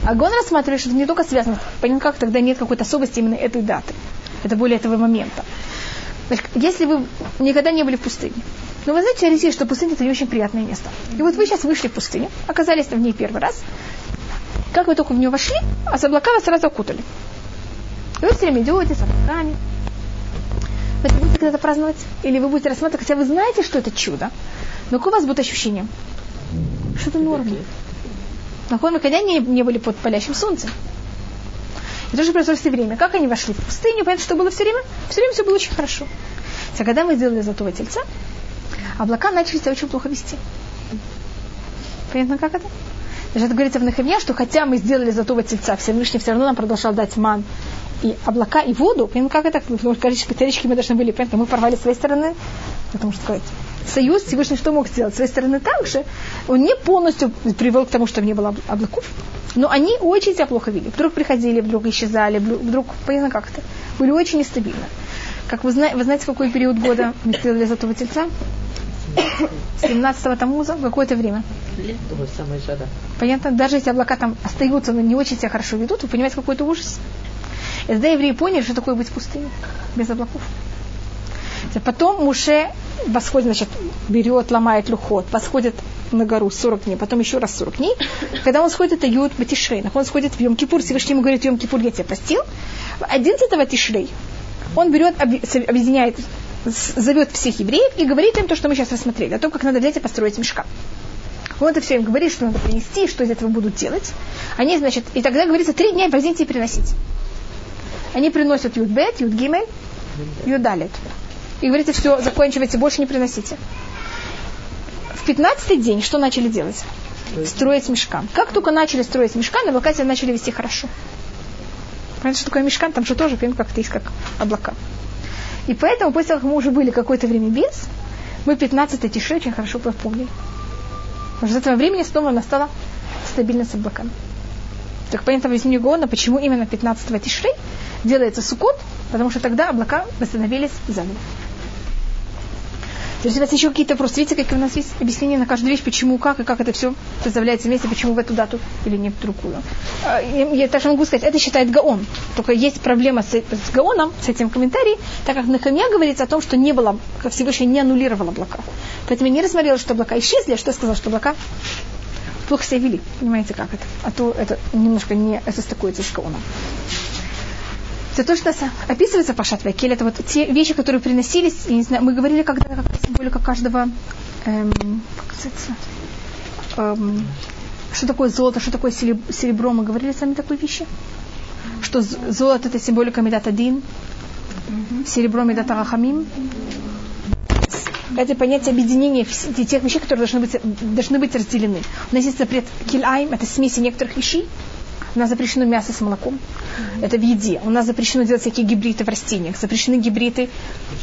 А Гон рассматривает, что это не только связано, понятно, как тогда нет какой-то особости именно этой даты. Это более этого момента. Значит, если вы никогда не были в пустыне, но вы знаете, Россия, что пустыня это не очень приятное место. И вот вы сейчас вышли в пустыню, оказались в ней первый раз. Как вы только в нее вошли, а с облака вас сразу окутали. И вы все время идете с облаками. Вы будете когда-то праздновать? Или вы будете рассматривать, хотя вы знаете, что это чудо, но какое у вас будет ощущение? Что это норма. На мы никогда не, были под палящим солнцем. И то же произошло все время. Как они вошли в пустыню, понятно, что было все время? Все время все было очень хорошо. А когда мы сделали золотого тельца, облака начали себя очень плохо вести. Понятно, как это? Даже это говорится в Нахемья, что хотя мы сделали золотого тельца, Всевышний все равно нам продолжал дать ман и облака, и воду. Понятно, как это? Потому что католические мы должны были, понятно, мы порвали с своей стороны, потому что сказать, союз Всевышний что мог сделать? С своей стороны также он не полностью привел к тому, чтобы не было облаков, но они очень себя плохо вели. Вдруг приходили, вдруг исчезали, вдруг, понятно как то были очень нестабильны. Как вы, знаете, вы знаете, в какой период года мы сделали золотого тельца? 17-го Тамуза, в какое-то время. Понятно, даже если облака там остаются, но не очень себя хорошо ведут, вы понимаете, какой это ужас. И тогда евреи поняли, что такое быть в пустыне, без облаков. Потом Муше восходит, значит, берет, ломает люхот, восходит на гору 40 дней, потом еще раз 40 дней. Когда он сходит, это Юд Батишрей. Он сходит в Йом-Кипур, Всевышний ему говорит, Йом-Кипур, я тебя простил. 11 Тишрей он берет, объединяет, зовет всех евреев и говорит им то, что мы сейчас рассмотрели, о том, как надо взять и построить мешка. Он это все им говорит, что надо принести, что из этого будут делать. Они, значит, и тогда говорится, три дня возьмите и приносить. Они приносят Юдбет, Юдгимель, Юдалет. И говорите, все, заканчивайте, больше не приносите. В пятнадцатый день что начали делать? Строить мешкан. Как только начали строить мешкан, облака себя начали вести хорошо. Понятно, что такое мешкан? Там же тоже, как то есть как облака. И поэтому, после того, как мы уже были какое-то время без, мы 15 тиши очень хорошо помнили. Потому что с этого времени снова настала стабильность облаками. Так понятно объяснение Гона, почему именно 15 тишрей делается сукот, потому что тогда облака восстановились заново. То есть у вас еще какие-то вопросы? Видите, какие у нас есть объяснения на каждую вещь, почему, как и как это все представляется вместе, почему в эту дату или не в другую. А, я даже могу сказать, это считает Гаон. Только есть проблема с, с Гаоном, с этим комментарием, так как на Хамья говорится о том, что не было, как Всевышний не аннулировал облака. Поэтому я не рассмотрела, что облака исчезли, а что я сказала, что облака плохо себя вели. Понимаете, как это? А то это немножко не состыкуется с Гаоном. Это то, что описывается по Шатвекель, это вот те вещи, которые приносились, я не знаю, мы говорили когда как символика каждого, эм, как эм, что такое золото, что такое серебро, мы говорили с вами такой вещи? Что золото это символика Медат Один, серебро Медат Рахамим. Это понятие объединения тех вещей, которые должны быть, должны быть разделены. У нас есть запрет кильайм, это смеси некоторых вещей, у нас запрещено мясо с молоком. Mm-hmm. Это в еде. У нас запрещено делать всякие гибриды в растениях. Запрещены гибриды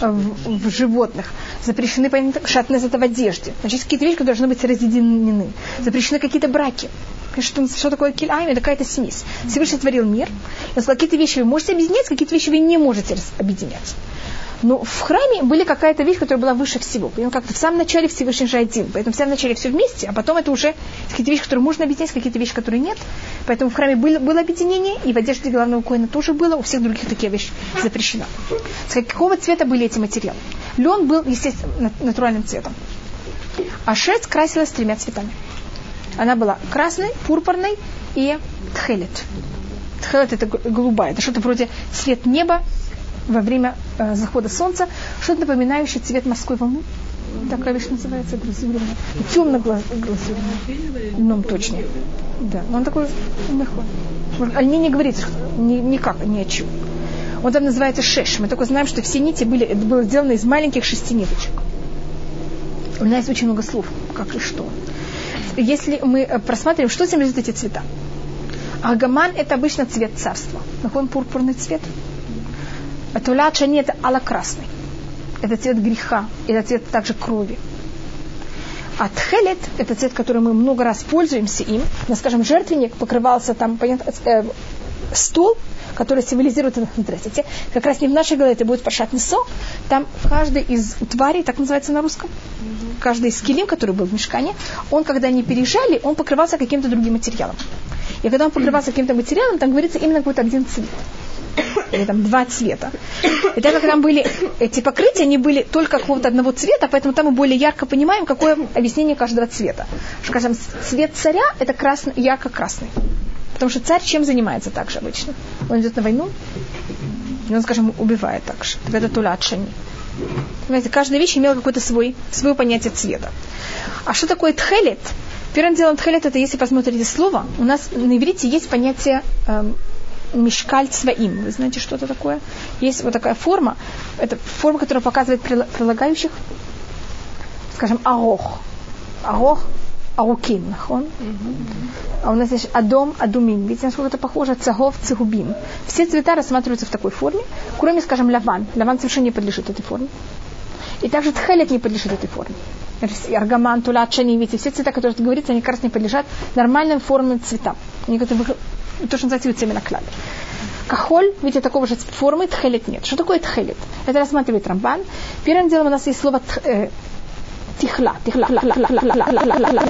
э, в, в животных. Запрещены шатнез это в одежде. Значит, какие-то вещи должны быть разъединены. Запрещены какие-то браки. Что, что такое кильайм? Это какая-то смесь. Всевышний творил мир. И какие-то вещи вы можете объединять, какие-то вещи вы не можете объединять. Но в храме были какая-то вещь, которая была выше всего. Поэтому как-то в самом начале Всевышний же один. Поэтому в самом начале все вместе, а потом это уже какие-то вещи, которые можно объединять, какие-то вещи, которые нет. Поэтому в храме было, было объединение, и в одежде главного коина тоже было, у всех других такие вещи запрещено. С какого цвета были эти материалы? Лен был, естественно, натуральным цветом. А шерсть красилась тремя цветами. Она была красной, пурпурной и тхелет. Тхелет это голубая. Это что-то вроде цвет неба во время э, захода солнца, что-то напоминающее цвет морской волны. Такая вещь называется глазурная. Темно-глазурная. Ну, точнее. Да. Но он такой легко. Альми не говорит ни, никак, ни о чем. Он там называется шеш. Мы только знаем, что все нити были, это было сделано из маленьких шести ниточек. У нас есть очень много слов, как и что. Если мы э, просматриваем, что символизируют эти цвета. Аргаман это обычно цвет царства. Нахон пурпурный цвет. Туля чани это алокрасный. Это цвет греха. Это цвет также крови. А тхелет – это цвет, который мы много раз пользуемся им. Ну, скажем, жертвенник покрывался там, понятно, э, стол, который символизирует, здравствуйте, как раз не в нашей голове, это будет пашат несо, там каждый из тварей, так называется на русском, каждый из килим, который был в мешкане, он, когда они переезжали, он покрывался каким-то другим материалом. И когда он покрывался каким-то материалом, там говорится именно какой-то один цвет или там два цвета. И так как там были эти покрытия, они были только какого-то одного цвета, поэтому там мы более ярко понимаем, какое объяснение каждого цвета. Скажем, цвет царя это красный, ярко-красный. Потому что царь чем занимается также обычно? Он идет на войну, и он, скажем, убивает также. Так это тулячани. Понимаете, каждая вещь имела какое-то свой, свое понятие цвета. А что такое тхелет? Первым делом тхелет это, если посмотрите слово, у нас на иврите есть понятие эм, мешкаль своим. Вы знаете, что это такое? Есть вот такая форма. Это форма, которая показывает прилагающих. Скажем, арох. Арох аруким, нахон? А у нас есть адом, адумим. Видите, насколько это похоже? Цагов, цигубим. Все цвета рассматриваются в такой форме, кроме, скажем, лаван. Лаван совершенно не подлежит этой форме. И также тхелет не подлежит этой форме. Аргаман, тула, чани, видите, все цвета, которые говорится, они как раз не подлежат нормальным формам цветам. Они как-то то, что называется юцеми клале. Кахоль, видите, такого же формы, тхелет нет. Что такое тхелет? Это рассматривает Рамбан. Первым делом у нас есть слово тихла. Тихла.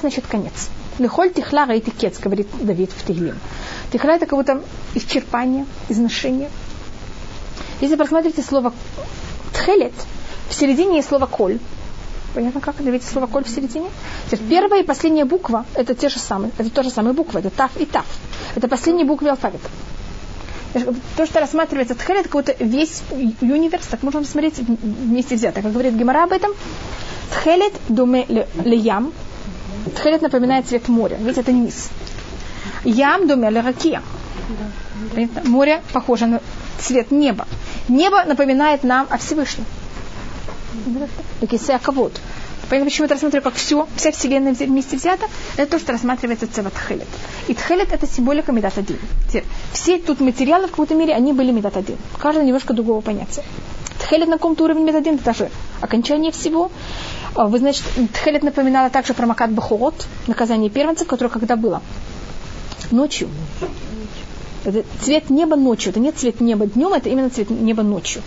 Значит, конец. Лихоль тихла рейти кец, говорит Давид в Тиглим. Тихла это как будто исчерпание, изношение. Если посмотрите слово тхелет, в середине есть слово коль. Понятно, как это? Видите слово коль в середине? Первая и последняя буква это те же самые, это то же самые буквы, это тав и тав. Это последние буквы алфавита. То, что рассматривается тхелет, это какой-то весь универс, так можно смотреть вместе взято. Как говорит Гемора об этом, тхелет думе ям. Тхелет напоминает цвет моря. Видите, это низ. Ям думе ле ракия. Море похоже на цвет неба. Небо напоминает нам о Всевышнем. Такие кавод. Поэтому почему это рассматриваю как все, вся вселенная вместе взята, это то, что рассматривается цеват тхелет. И тхелет это символика медат один. Все тут материалы в какой-то мере, они были медат один. Каждый немножко другого понятия. Тхелет на каком-то уровне медат один, это даже окончание всего. А, вы знаете, тхелет напоминала также про Макат Бахурот, наказание первенцев, которое когда было? Ночью. Это цвет неба ночью. Это не цвет неба днем, это именно цвет неба ночью.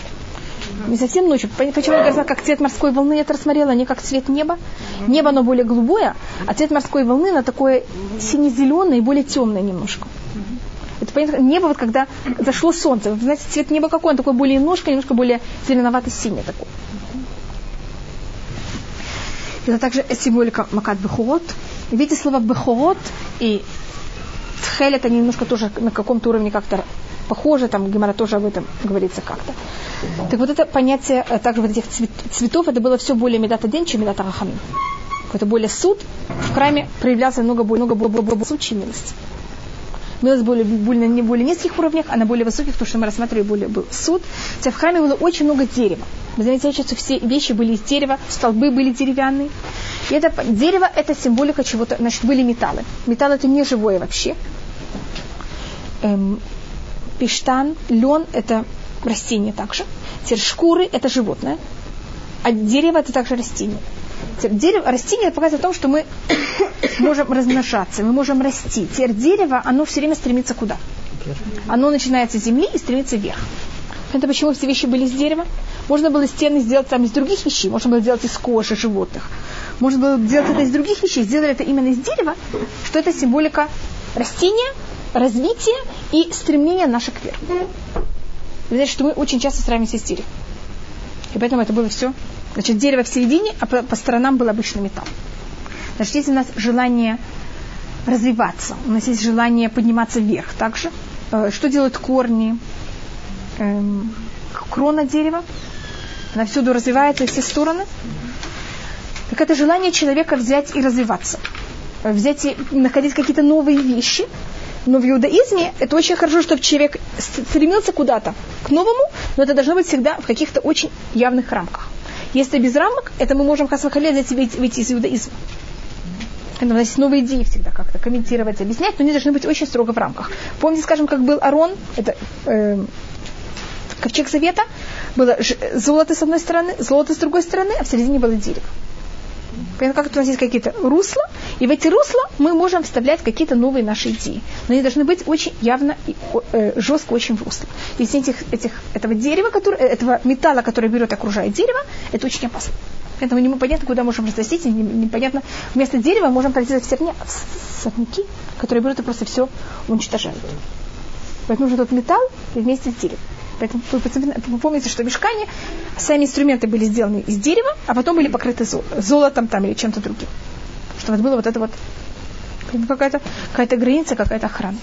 Не совсем ночью. Почему я говорила, как цвет морской волны я это рассмотрела, не как цвет неба. Небо, оно более голубое, а цвет морской волны, оно такое сине-зеленое и более темное немножко. Это понятно, небо, вот когда зашло солнце, вы знаете, цвет неба какой, он такой более немножко, немножко более зеленовато-синий такой. Это также символика Макат Бехурот. Видите слово Бехурот и Тхелет, они немножко тоже на каком-то уровне как-то похожи, там Гемора тоже об этом говорится как-то. Так вот это понятие э, также вот этих цветов, это было все более медата день, чем медата рахамин. Это более суд. В храме проявлялся много, много, много, много суд, чем милость. Милость более, более, не более низких уровнях, а на более высоких, то, что мы рассматривали, более был суд. Хотя в храме было очень много дерева. Вы заметили, что все вещи были из дерева, столбы были деревянные. И это дерево это символика чего-то, значит, были металлы. Металл это не живое вообще. Эм, пиштан, лен это растение также. Теперь шкуры это животное. А дерево это также растение. Теперь дерево, растение показывает о том, что мы можем размножаться, мы можем расти. Теперь дерево, оно все время стремится куда? Оно начинается с земли и стремится вверх. Это почему все вещи были из дерева? Можно было стены сделать там из других вещей, можно было сделать из кожи животных. Можно было сделать это из других вещей, сделали это именно из дерева, что это символика растения, развития и стремления наше к знаете, что мы очень часто сравниваемся с деревом. И поэтому это было все. Значит, дерево в середине, а по, по сторонам был обычный металл. Значит, есть у нас желание развиваться, у нас есть желание подниматься вверх также. Э, что делают корни? Эм, крона дерева. Она всюду развивается, все стороны. Так это желание человека взять и развиваться. Взять и находить какие-то новые вещи, но в иудаизме это очень хорошо, чтобы человек стремился куда-то, к новому, но это должно быть всегда в каких-то очень явных рамках. Если без рамок, это мы можем хасвахале выйти из иудаизма. Поэтому у нас новые идеи всегда как-то комментировать, объяснять, но они должны быть очень строго в рамках. Помните, скажем, как был Арон, это э, ковчег завета, было золото с одной стороны, золото с другой стороны, а в середине было дерево. Понятно, как у нас есть какие-то русла, и в эти русла мы можем вставлять какие-то новые наши идеи. Но они должны быть очень явно, э, жестко очень в русло. Если этих, этих, этого дерева, который, э, этого металла, который берет и окружает дерево, это очень опасно. Поэтому непонятно, куда можем разносить, непонятно. Вместо дерева можем произвести сорня, сорняки, которые берут и просто все уничтожают. Поэтому нужен тот металл вместе с деревом. Поэтому вы, вы помните, что в мешкане сами инструменты были сделаны из дерева, а потом были покрыты золотом там или чем-то другим. Чтобы было вот это вот какая-то какая граница, какая-то охрана.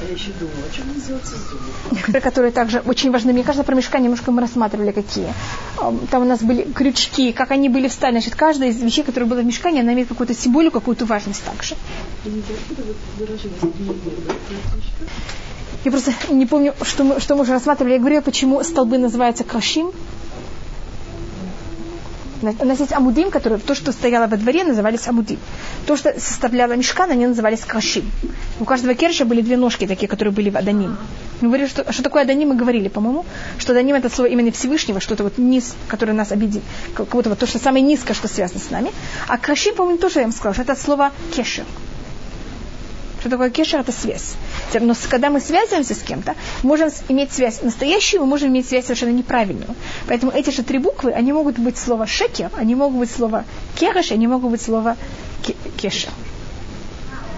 А я еще думала, о чем называется золото? Которые также очень важны. Мне кажется, про мешка немножко мы рассматривали какие. Там у нас были крючки, как они были встали. Значит, каждая из вещей, которая была в мешкане, она имеет какую-то символику, какую-то важность также. Я просто не помню, что мы, что мы уже рассматривали. Я говорила, почему столбы называются крашим. У нас есть амудим, которые то, что стояло во дворе, назывались амудим. То, что составляло мешкан, они назывались крашим. У каждого керша были две ножки такие, которые были в Аданим. Мы говорили, что, что такое Аданим, мы говорили, по-моему, что Аданим это слово именно Всевышнего, что-то вот низ, который нас обидит, как будто вот то, что самое низкое, что связано с нами. А крашим, по-моему, тоже я вам сказала, что это слово кешер. Что такое кешер? Это связь. Но когда мы связываемся с кем-то, можем иметь связь настоящую, мы можем иметь связь совершенно неправильную. Поэтому эти же три буквы, они могут быть слово шекер, они могут быть слово кереш, они могут быть слово кешер.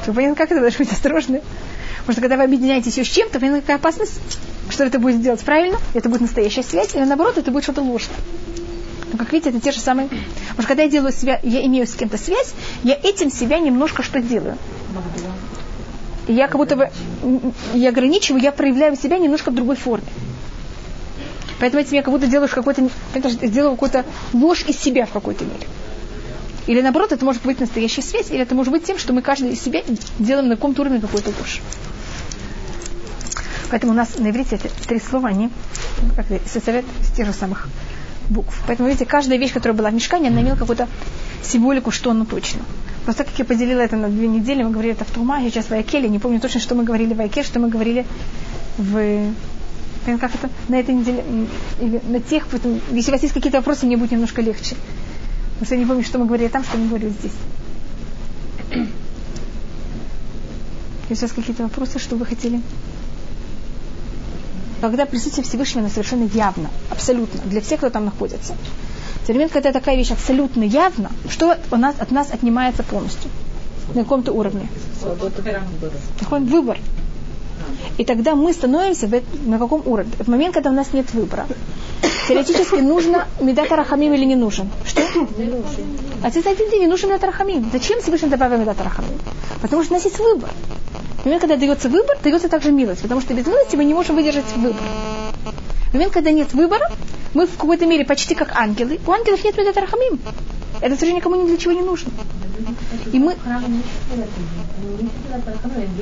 Вы поняли, как это должно быть осторожно? Потому что когда вы объединяетесь с чем-то, понятно, какая опасность, что это будет сделать правильно, это будет настоящая связь, или наоборот, это будет что-то ложное. Но, как видите, это те же самые... Потому что когда я делаю себя, я имею с кем-то связь, я этим себя немножко что делаю я как будто бы я ограничиваю, я проявляю себя немножко в другой форме. Поэтому этим я как будто делаешь какой-то, сделаю какую-то ложь из себя в какой-то мере. Или наоборот, это может быть настоящая связь, или это может быть тем, что мы каждый из себя делаем на каком-то уровне какую-то ложь. Поэтому у нас на иврите эти три слова, они как составляют из тех же самых букв. Поэтому, видите, каждая вещь, которая была в мешкане, она имела какую-то символику, что оно точно. Просто как я поделила это на две недели, мы говорили это в Тума, сейчас в Айкеле, не помню точно, что мы говорили в Айке, что мы говорили в как это, на этой неделе, на тех, поэтому, если у вас есть какие-то вопросы, мне будет немножко легче. Потому что я не помню, что мы говорили там, что мы говорили здесь. Есть у вас какие-то вопросы, что вы хотели? Когда присутствие Всевышнего совершенно явно, абсолютно, для всех, кто там находится. В момент, когда такая вещь абсолютно явна, что у нас, от нас отнимается полностью? На каком-то уровне? Какой выбор. И тогда мы становимся на каком уровне? В момент, когда у нас нет выбора. Теоретически нужно медата рахамим или не нужен? Что? Не нужен. А ты один не нужен медата рахамим. Зачем Всевышний добавил медата рахамим? Потому что у нас есть выбор. В момент, когда дается выбор, дается также милость. Потому что без милости мы не можем выдержать выбор. В момент, когда нет выбора, мы в какой-то мере почти как ангелы. У ангелов нет медата рахамим. Это совершенно никому ни для чего не нужно. И мы,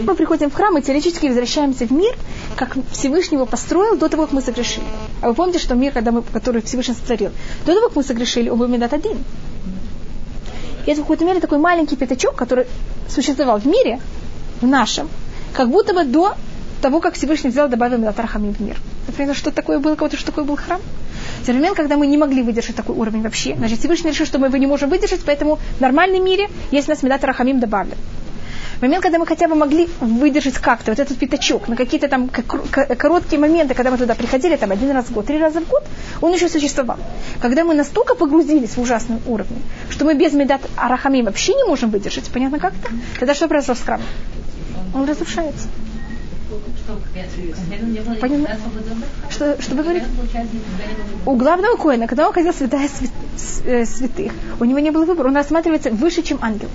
мы приходим в храм и теоретически возвращаемся в мир, как Всевышний его построил до того, как мы согрешили. А вы помните, что мир, когда мы, который Всевышний сотворил, до того, как мы согрешили, он был медат один. И это в какой-то мере такой маленький пятачок, который существовал в мире, в нашем, как будто бы до того, как Всевышний взял и добавил מידת הרחמים в мир. Например, что такое было, кого-то, что такое был храм? В тот момент, когда мы не могли выдержать такой уровень вообще, значит, Всевышний решил, что мы его не можем выдержать, поэтому в нормальном мире есть нас מידת הרחמים добавлен. В момент, когда мы хотя бы могли выдержать как-то вот этот пятачок на какие-то там короткие моменты, когда мы туда приходили, там один раз в год, три раза в год, он еще существовал. Когда мы настолько погрузились в ужасный уровень, что мы без מידת הרחמים вообще не можем выдержать, понятно как-то, тогда что произошло с храмом? Он разрушается. Понимаете? Что, что вы говорите? У главного коина, когда он ходил святая э, святых, у него не было выбора, он рассматривается выше, чем ангел.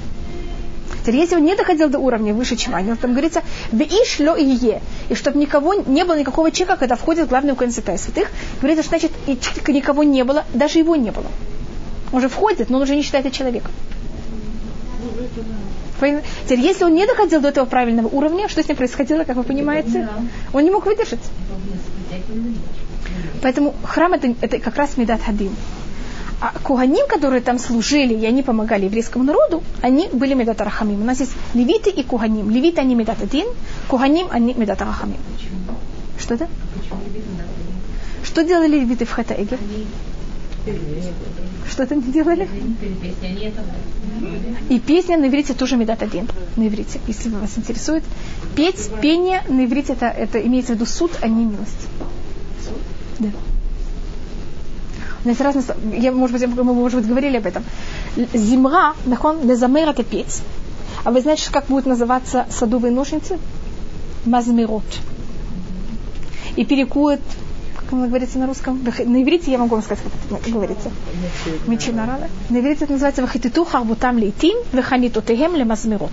Теперь, если он не доходил до уровня выше, чем ангел, там говорится, да и шло и е. И чтобы никого, не было никакого человека, когда входит главный коин святая святых, говорится, что значит, и никого не было, даже его не было. Он уже входит, но он уже не считается человеком. Теперь, если он не доходил до этого правильного уровня, что с ним происходило, как вы понимаете? Он не мог выдержать. Поэтому храм это, это как раз медат хадим. А куганим, которые там служили, и они помогали еврейскому народу, они были медат рахамим. У нас есть левиты и куганим. Левиты они медат один, куганим они медат рахамим. Что это? Что делали левиты в Хата Эгель? Что это не делали? И песня на иврите тоже медат один. На иврите, если вас интересует. Петь, пение на иврите это, это имеется в виду суд, а не милость. Да. У нас разные, я, может быть, мы, может быть, говорили об этом. Зимра, нахон, лезамер это петь. А вы знаете, как будут называться садовые ножницы? Мазмирот. И перекует как оно говорится на русском? На иврите я могу вам сказать, как это говорится. Мичинарала. На иврите это называется вахититу харбутам лейтим веханитотехем лемазмирот.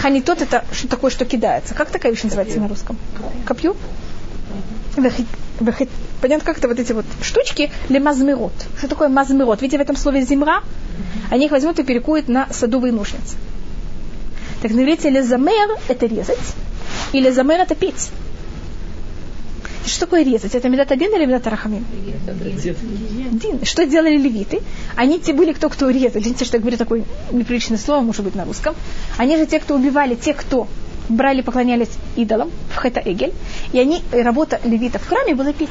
Ханитот это что такое, что кидается. Как такая вещь называется на русском? Копью? Понятно, как это вот эти вот штучки лемазмирот. Что такое мазмирот? Видите в этом слове земра? Они их возьмут и перекуют на садовые ножницы. Так на иврите лезамер это резать, и лезамер это петь. Что такое резать? Это медат один или медат рахамим? Дин. Что делали левиты? Они те были кто, кто резали. Извините, что я говорю такое неприличное слово, может быть, на русском. Они же те, кто убивали, те, кто брали, поклонялись идолам в Хета Эгель. И они, работа левита в храме была пить.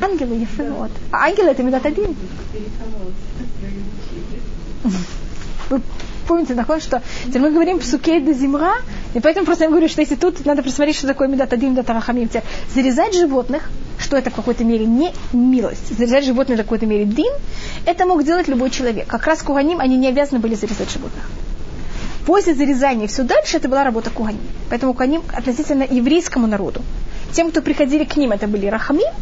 Ангелы, ефемот. А ангелы это медат один помните, находит, что мы говорим псукей до зимра, и поэтому просто я говорю, что если тут надо посмотреть, что такое медат один, медат рахамим. Зарезать животных, что это в какой-то мере не милость, зарезать животных в какой-то мере дин, это мог делать любой человек. Как раз куганим, они не обязаны были зарезать животных. После зарезания все дальше это была работа куганим. Поэтому куганим относительно еврейскому народу. Тем, кто приходили к ним, это были рахамим,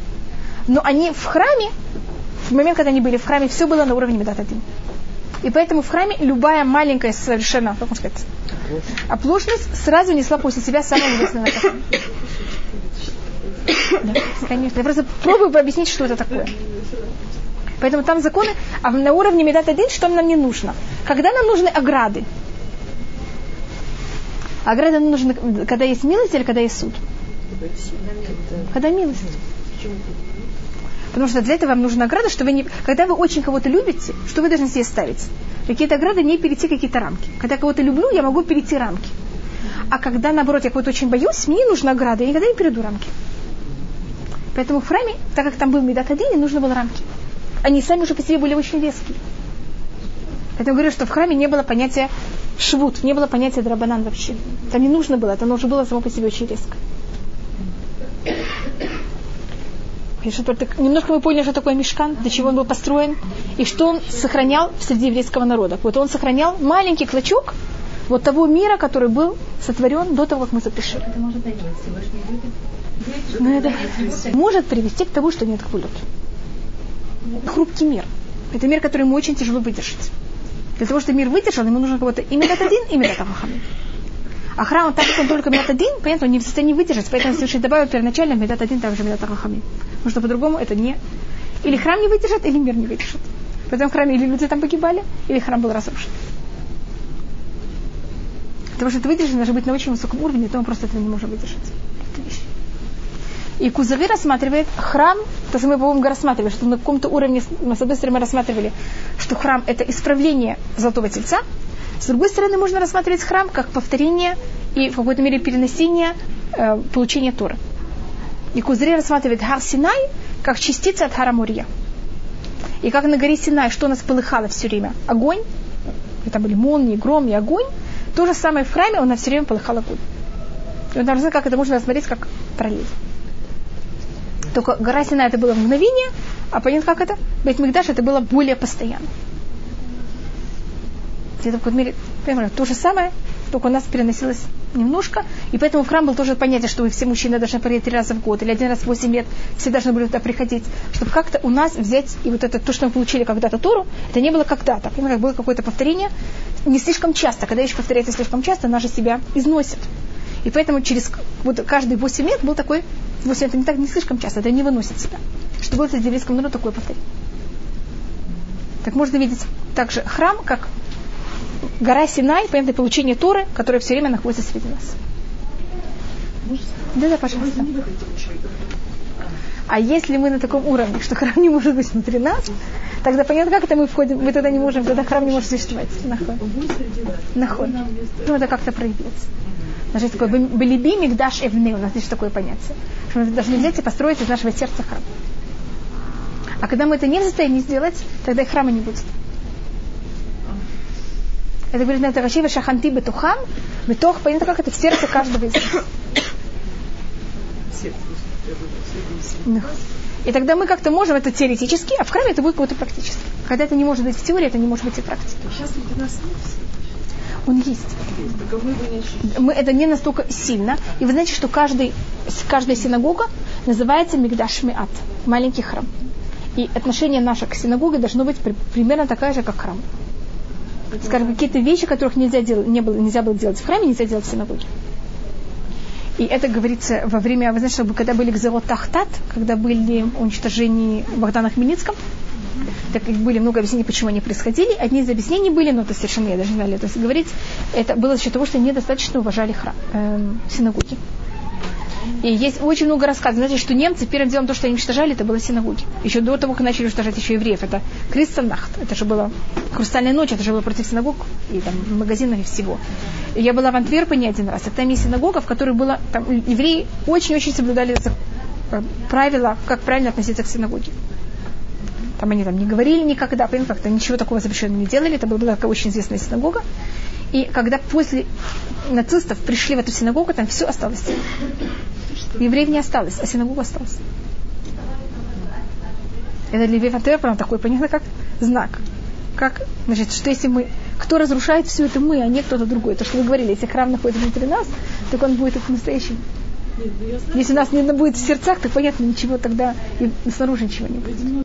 но они в храме, в момент, когда они были в храме, все было на уровне медат один. И поэтому в храме любая маленькая совершенно, как можно сказать, оплошность сразу несла после себя самое ужасное наказание. Да, конечно. Я просто пробую объяснить, что это такое. Поэтому там законы, а на уровне Медат один, что нам не нужно. Когда нам нужны ограды? Ограды нам нужны, когда есть милость или когда есть суд? Когда милость. Потому что для этого вам нужна ограда, что вы не... Когда вы очень кого-то любите, что вы должны себе ставить? Какие-то ограды не перейти какие-то рамки. Когда кого-то люблю, я могу перейти рамки. А когда, наоборот, я кого-то очень боюсь, мне не нужна ограда, я никогда не перейду рамки. Поэтому в храме, так как там был Медат один, нужно было рамки. Они сами уже по себе были очень веские. Поэтому говорю, что в храме не было понятия швуд, не было понятия драбанан вообще. Там не нужно было, это оно уже было само по себе очень резко. Немножко мы поняли, что такое мешкан, для чего он был построен, и что он сохранял среди еврейского народа. Вот он сохранял маленький клочок вот того мира, который был сотворен до того, как мы запишем. Это может Но это может привести к тому, что нет квулют. Хрупкий мир. Это мир, который ему очень тяжело выдержать. Для того, чтобы мир выдержал, ему нужно кого-то именно один, именно Тавахамид. А храм, так как он только медат один, понятно, он не в состоянии выдержать, поэтому Всевышний добавил первоначально медат один, также медат рахамим. Потому что по-другому это не... Или храм не выдержит, или мир не выдержит. Поэтому в храме или люди там погибали, или храм был разрушен. Потому что это выдержать должно быть на очень высоком уровне, то мы просто этого не можем выдержать. И Кузави рассматривает храм, то, что мы, по-моему, рассматривали, что на каком-то уровне, мы с одной стороны, рассматривали, что храм – это исправление золотого тельца, с другой стороны, можно рассматривать храм как повторение и в какой-то мере переносение э, получения Торы. И Кузри рассматривает Хар Синай как частица от Хара Мурья. И как на горе Синай, что у нас полыхало все время? Огонь. Это были молнии, гром и огонь. То же самое в храме у нас все время полыхал огонь. И он должен как это можно рассмотреть как параллель. Только гора Синай это было мгновение, а понятно, как это? Бейт Мигдаш это было более постоянно где-то в какой-то мере, понимаю, то же самое, только у нас переносилось немножко, и поэтому в храм был тоже понятие, что все мужчины должны приехать три раза в год, или один раз в 8 лет, все должны были туда приходить, чтобы как-то у нас взять, и вот это, то, что мы получили когда-то Тору, это не было когда-то, как было какое-то повторение, не слишком часто, когда вещь повторяется слишком часто, она же себя износит. И поэтому через вот каждые 8 лет был такой, 8 это не так, не слишком часто, это не выносит себя. Что было среди еврейского народа такое повторение. Так можно видеть также храм, как гора Синай, понятно, получение Торы, которая все время находится среди нас. Да, да, пожалуйста. А если мы на таком уровне, что храм не может быть внутри нас, тогда понятно, как это мы входим, мы тогда не можем, тогда храм не может существовать. Наход. Наход. Ну, это как-то проявится. Даже такое «Белиби мигдаш эвны» у нас есть такое понятие. Что мы должны взять и построить из нашего сердца храм. А когда мы это не в состоянии сделать, тогда и храма не будет. Это говорит на это Рашива Шаханти Бетухам, Бетух, понятно, как это в сердце каждого из нас. И тогда мы как-то можем это теоретически, а в храме это будет какое-то практически. Когда это не может быть в теории, это не может быть и в практике. Сейчас у нас Он есть. Мы, это не настолько сильно. И вы знаете, что каждый, каждая синагога называется Мигдаш Миат, маленький храм. И отношение наше к синагоге должно быть при, примерно такое же, как храм. Скажем, какие-то вещи, которых нельзя, делать, не было, нельзя было делать в храме, нельзя делать в синагоге. И это говорится во время, вы знаете, что когда были Гзерот Тахтат, когда были уничтожения Богдана Хмельницком, так как были много объяснений, почему они происходили. Одни из объяснений были, но это совершенно я даже не знаю, это говорить, это было за счет того, что недостаточно уважали храм, э, синагоги. И есть очень много рассказов. Знаете, что немцы первым делом то, что они уничтожали, это было синагоги. Еще до того, как начали уничтожать еще евреев. Это Кристалнахт. Это же было Хрустальная ночь, это же было против синагог и там магазинов и всего. И я была в Антверпене один раз. И там есть синагога, в которой было, там евреи очень-очень соблюдали э, правила, как правильно относиться к синагоге. Там они там не говорили никогда, как-то ничего такого запрещенного не делали. Это была такая очень известная синагога. И когда после нацистов пришли в эту синагогу, там все осталось. Евреев не осталось, а синагога осталась. Это для Вивантера такой, понятно, как знак. Как, значит, что если мы, кто разрушает все это мы, а не кто-то другой. То, что вы говорили, если храм находится внутри нас, так он будет настоящий. Если у нас не будет в сердцах, то понятно, ничего тогда и снаружи ничего не будет.